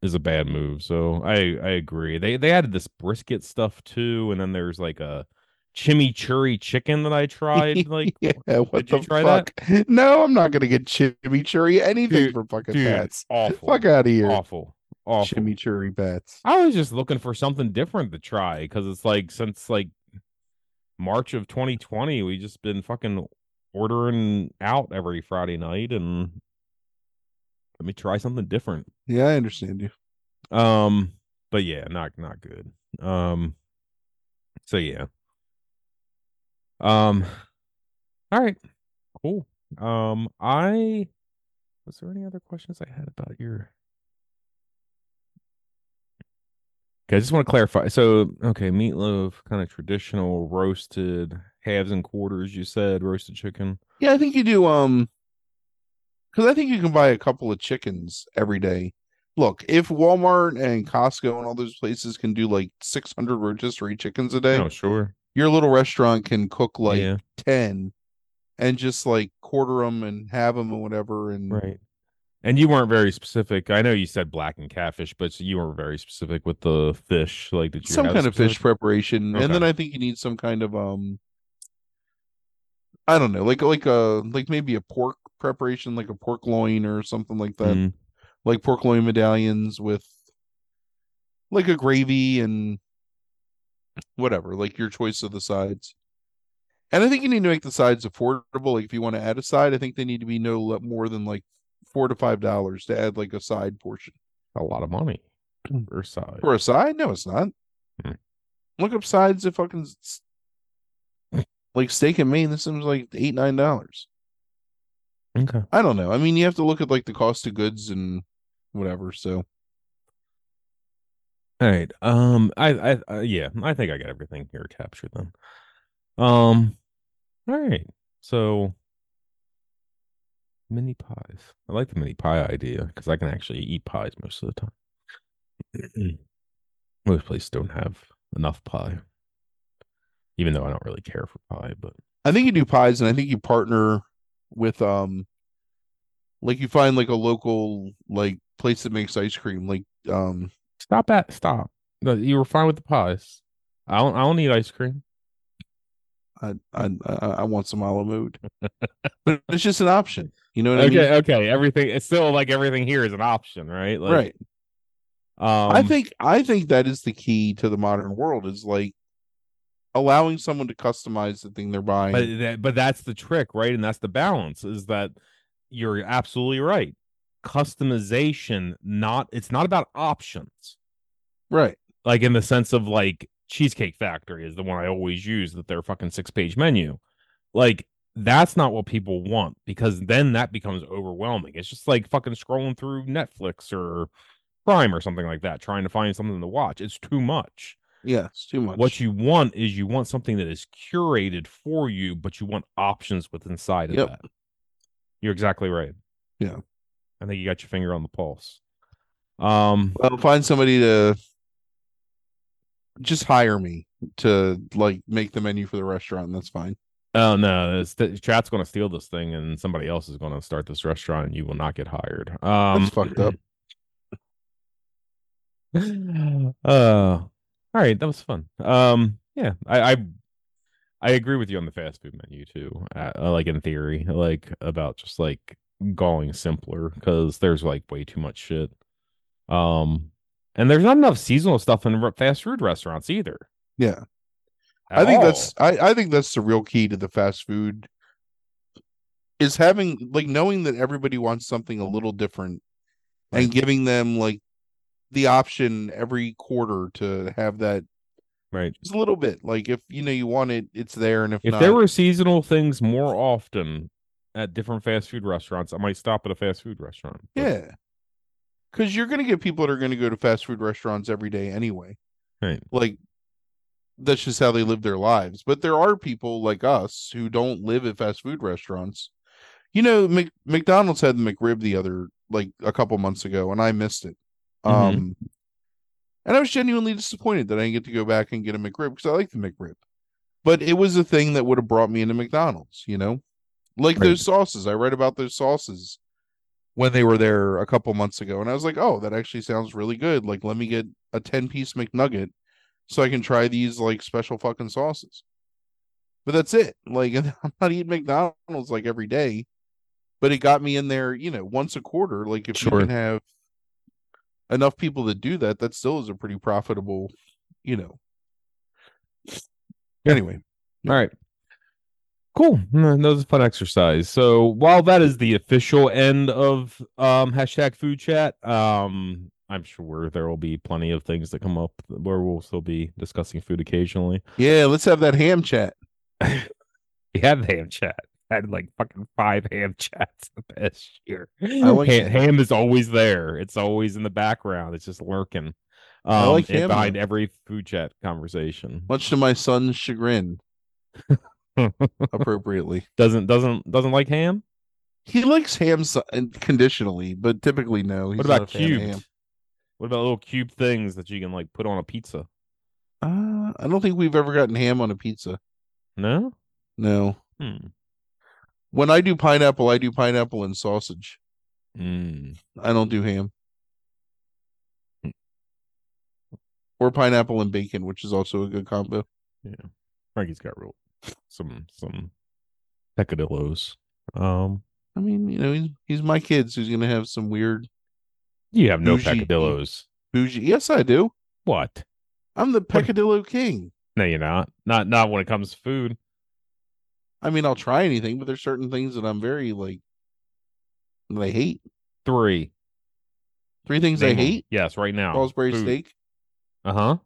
is a bad move. So I I agree. They they added this brisket stuff too, and then there's like a chimichurri chicken that I tried. Like yeah, what the try that? No, I'm not gonna get chimichurri anything Dude, for fucking dude, Pats. awful, Fuck out of here. awful, awful. Chimichurri Pats. I was just looking for something different to try because it's like since like March of 2020, we just been fucking ordering out every Friday night, and let me try something different. Yeah, I understand you. Um, but yeah, not not good. Um, so yeah. Um, all right, cool. Um, I was there any other questions I had about your? Okay, I just want to clarify. So, okay, meatloaf, kind of traditional roasted halves and quarters. You said roasted chicken. Yeah, I think you do. Um, because I think you can buy a couple of chickens every day. Look, if Walmart and Costco and all those places can do like 600 rotisserie chickens a day, Oh, sure. your little restaurant can cook like yeah, 10 and just like quarter them and have them and whatever. And right. And you weren't very specific. I know you said blackened catfish, but you weren't very specific with the fish. Like, did you some kind of fish preparation. And then I think you need some kind of, um, I don't know, like, like a, like maybe a pork preparation, like a pork loin or something like that. Mm, like pork loin medallions with like a gravy and whatever, like your choice of the sides. And I think you need to make the sides affordable. Like if you want to add a side, I think they need to be no more than like four to five dollars to add like a side portion. a lot of money per side. For a side? No, it's not. Hmm. Look up sides at fucking like steak and main. This seems like eight, nine dollars. Okay. I don't know. I mean, you have to look at like the cost of goods and whatever. So All right. Um. I. I. Uh, yeah. I think I got everything here captured then. Um. All right. So mini pies. I like the mini pie idea because I can actually eat pies most of the time. most places don't have enough pie, even though I don't really care for pie. But I think you do pies, and I think you partner with um, like you find like a local like place that makes ice cream. Like um, stop at stop. No, you were fine with the pies. I don't. I don't need ice cream. I I I, want some a la mode, but it's just an option. You know what Okay. I mean? Okay. Everything. It's still like everything here is an option, right? Like, right. Um, I think I think that is the key to the modern world is like allowing someone to customize the thing they're buying. but that, but that's the trick right and that's the balance is that you're absolutely right customization not it's not about options right. like in the sense of like cheesecake factory is the one i always use that their fucking six page menu like that's not what people want because then that becomes overwhelming it's just like fucking scrolling through netflix or prime or something like that trying to find something to watch it's too much Yeah, it's too much. what you want is you want something that is curated for you, but you want options with inside of Yep. that. You're exactly right. Yeah. I think you got your finger on the pulse. Um well, find somebody to just hire me to like make the menu for the restaurant, and that's fine. oh no, it's, the chat's gonna steal this thing and somebody else is gonna start this restaurant and you will not get hired. Um That's fucked up. uh all right, that was fun. Um yeah, I I I agree with you on the fast food menu too. Uh, uh, like in theory, like about just like going simpler because there's like way too much shit. Um, and there's not enough seasonal stuff in fast food restaurants either. Yeah. at I think all. that's I, I think that's the real key to the fast food is having like knowing that everybody wants something a little different Right. and giving them like the option every quarter to have that right. just a little bit. Like if you know you want it, it's there, and if, If not, there were seasonal things more often at different fast food restaurants, I might stop at a fast food restaurant. But- yeah, because you're gonna get people that are gonna go to fast food restaurants every day anyway. Right. Like that's just how they live their lives. But there are people like us who don't live at fast food restaurants. You know, Mc, McDonald's had the McRib the other like a couple months ago, and I missed it. Mhm. Um, and I was genuinely disappointed that I didn't get to go back and get a McRib because I like the McRib. But it was a thing that would have brought me into McDonald's, you know, like Right. those sauces. I read about those sauces when they were there a couple months ago, and I was like, oh, that actually sounds really good. Like, let me get a ten piece McNugget so I can try these like special fucking sauces. But that's it. Like, I'm not eating McDonald's like every day, but it got me in there, you know, once a quarter. Like, if Sure. you can have enough people that do that, that still is a pretty profitable, you know. Anyway, All right. Cool. That was a fun exercise. So while that is the official end of um hashtag food chat, um I'm sure there will be plenty of things that come up where we'll still be discussing food occasionally. Yeah, let's have that ham chat. We had ham chat. Had like fucking five ham chats the past year. like ham, ham. ham is always there. It's always in the background. It's just lurking. Um, I like and ham, behind though. every food chat conversation. Much to my son's chagrin, appropriately. doesn't doesn't doesn't like ham. He likes ham conditionally, but typically no. He's What about cubed? ham. What about little cube things that you can like put on a pizza? Uh, I don't think we've ever gotten ham on a pizza. No. No. Hmm. When I do pineapple, I do pineapple and sausage. Mm. I don't do ham. Or pineapple and bacon, which is also a good combo. Yeah, Frankie's got real some some peccadillos. Um, I mean, you know, he's he's my kid, so he's gonna have some weird you have no Bougie. peccadillos. bougie. Yes, I do. What? I'm the peccadillo king. No, you're not. Not not when it comes to food. I mean, I'll try anything, but there's certain things that I'm very like that I hate. Three. Three things I Name 'em. hate: Yes, right now. Salisbury steak, Uh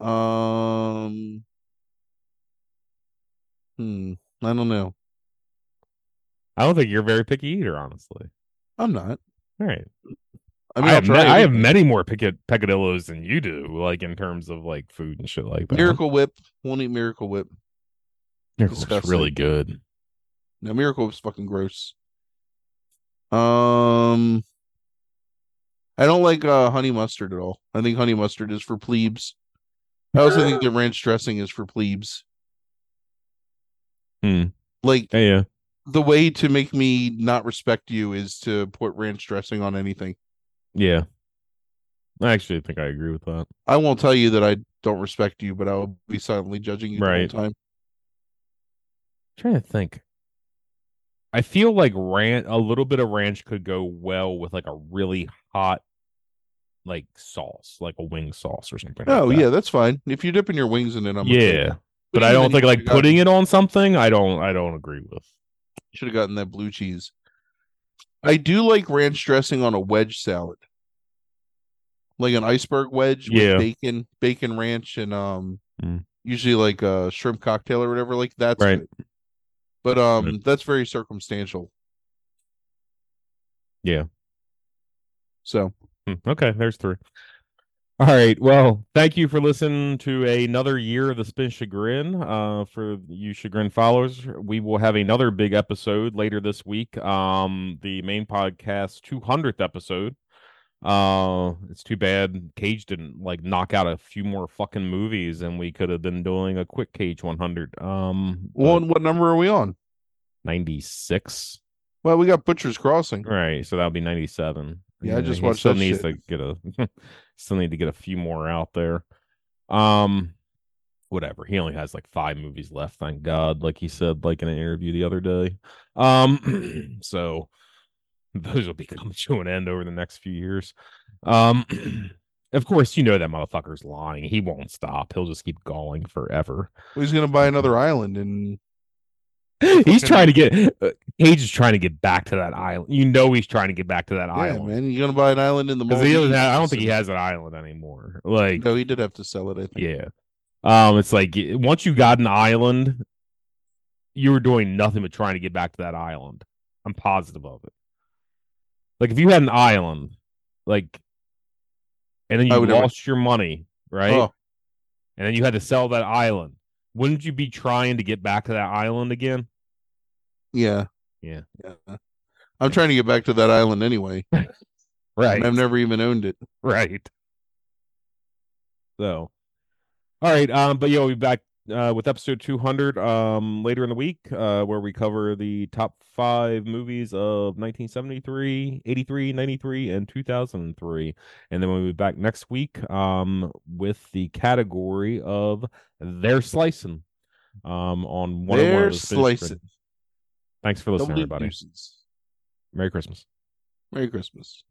huh. um, hmm, I don't know. I don't think you're a very picky eater, honestly. I'm not. All right. I mean, I have, ma- I have many more pecca- peccadillos than you do, like in terms of like food and shit like that. Miracle Whip. Won't eat Miracle Whip. Miracle's disgusting. really good. No, Miracle Whip's fucking gross. Um, I don't like uh honey mustard at all. I think honey mustard is for plebes. I also think that ranch dressing is for plebes. Hmm. Like Yeah, yeah. the way to make me not respect you is to put ranch dressing on anything. Yeah. I actually think I agree with that. I won't tell you that I don't respect you, but I will be silently judging you Right. the whole time. trying to think. I feel like ranch a little bit of ranch could go well with like a really hot like sauce, like a wing sauce or something. Oh like that. yeah, that's fine. If you're dipping your wings in it, I'm yeah. But I don't think like putting it on something, I don't I don't agree with. Should have gotten that blue cheese. I do like ranch dressing on a wedge salad. Like an iceberg wedge with bacon, bacon ranch, and um Mm. usually like a shrimp cocktail or whatever. Like that's Right. good. But um Right. that's very circumstantial. Yeah. So Hmm, Okay, there's three. All right. Well, thank you for listening to another year of the Spin Chagrin. Uh, for you Chagrin followers, we will have another big episode later this week. Um, the main podcast 200th episode. Uh, it's too bad Cage didn't like knock out a few more fucking movies, and we could have been doing a quick Cage 100. Um, what what number are we on? 96. Well, we got Butcher's Crossing. Right, so that'll be 97. Yeah, I just he watched still that needs shit. to get a still need to get a few more out there. Um whatever. He only has like 5 movies left, thank God, like he said like in an interview the other day. Um so those will be coming to an end over the next few years. Um of course, you know that motherfucker's lying. He won't stop. He'll just keep galling forever. He's gonna buy another island and he's trying to get uh, Cage is trying to get back to that island. You know he's trying to get back to that yeah, island. man, you're gonna buy an island in the he doesn't I don't think he has an island anymore. Like, No, he did have to sell it. I think. yeah. Um, it's like once you got an island, you were doing nothing but trying to get back to that island. I'm positive of it. Like if you had an island, like, and then you would never- lost your money, right? Oh, And then you had to sell that island. Wouldn't you be trying to get back to that island again? yeah, Yeah. yeah. I'm trying to get back to that island anyway. Right. and I've never even owned it. right. So, all right. Um, but yeah, we'll be back uh, with episode 200 um later in the week, uh, where we cover the top five movies of 1973, 83, 93, and 2003. And then we'll be back next week um with the category of They're Slicing um on one They're slicing. Thanks for listening, everybody. Merry Christmas. Merry Christmas.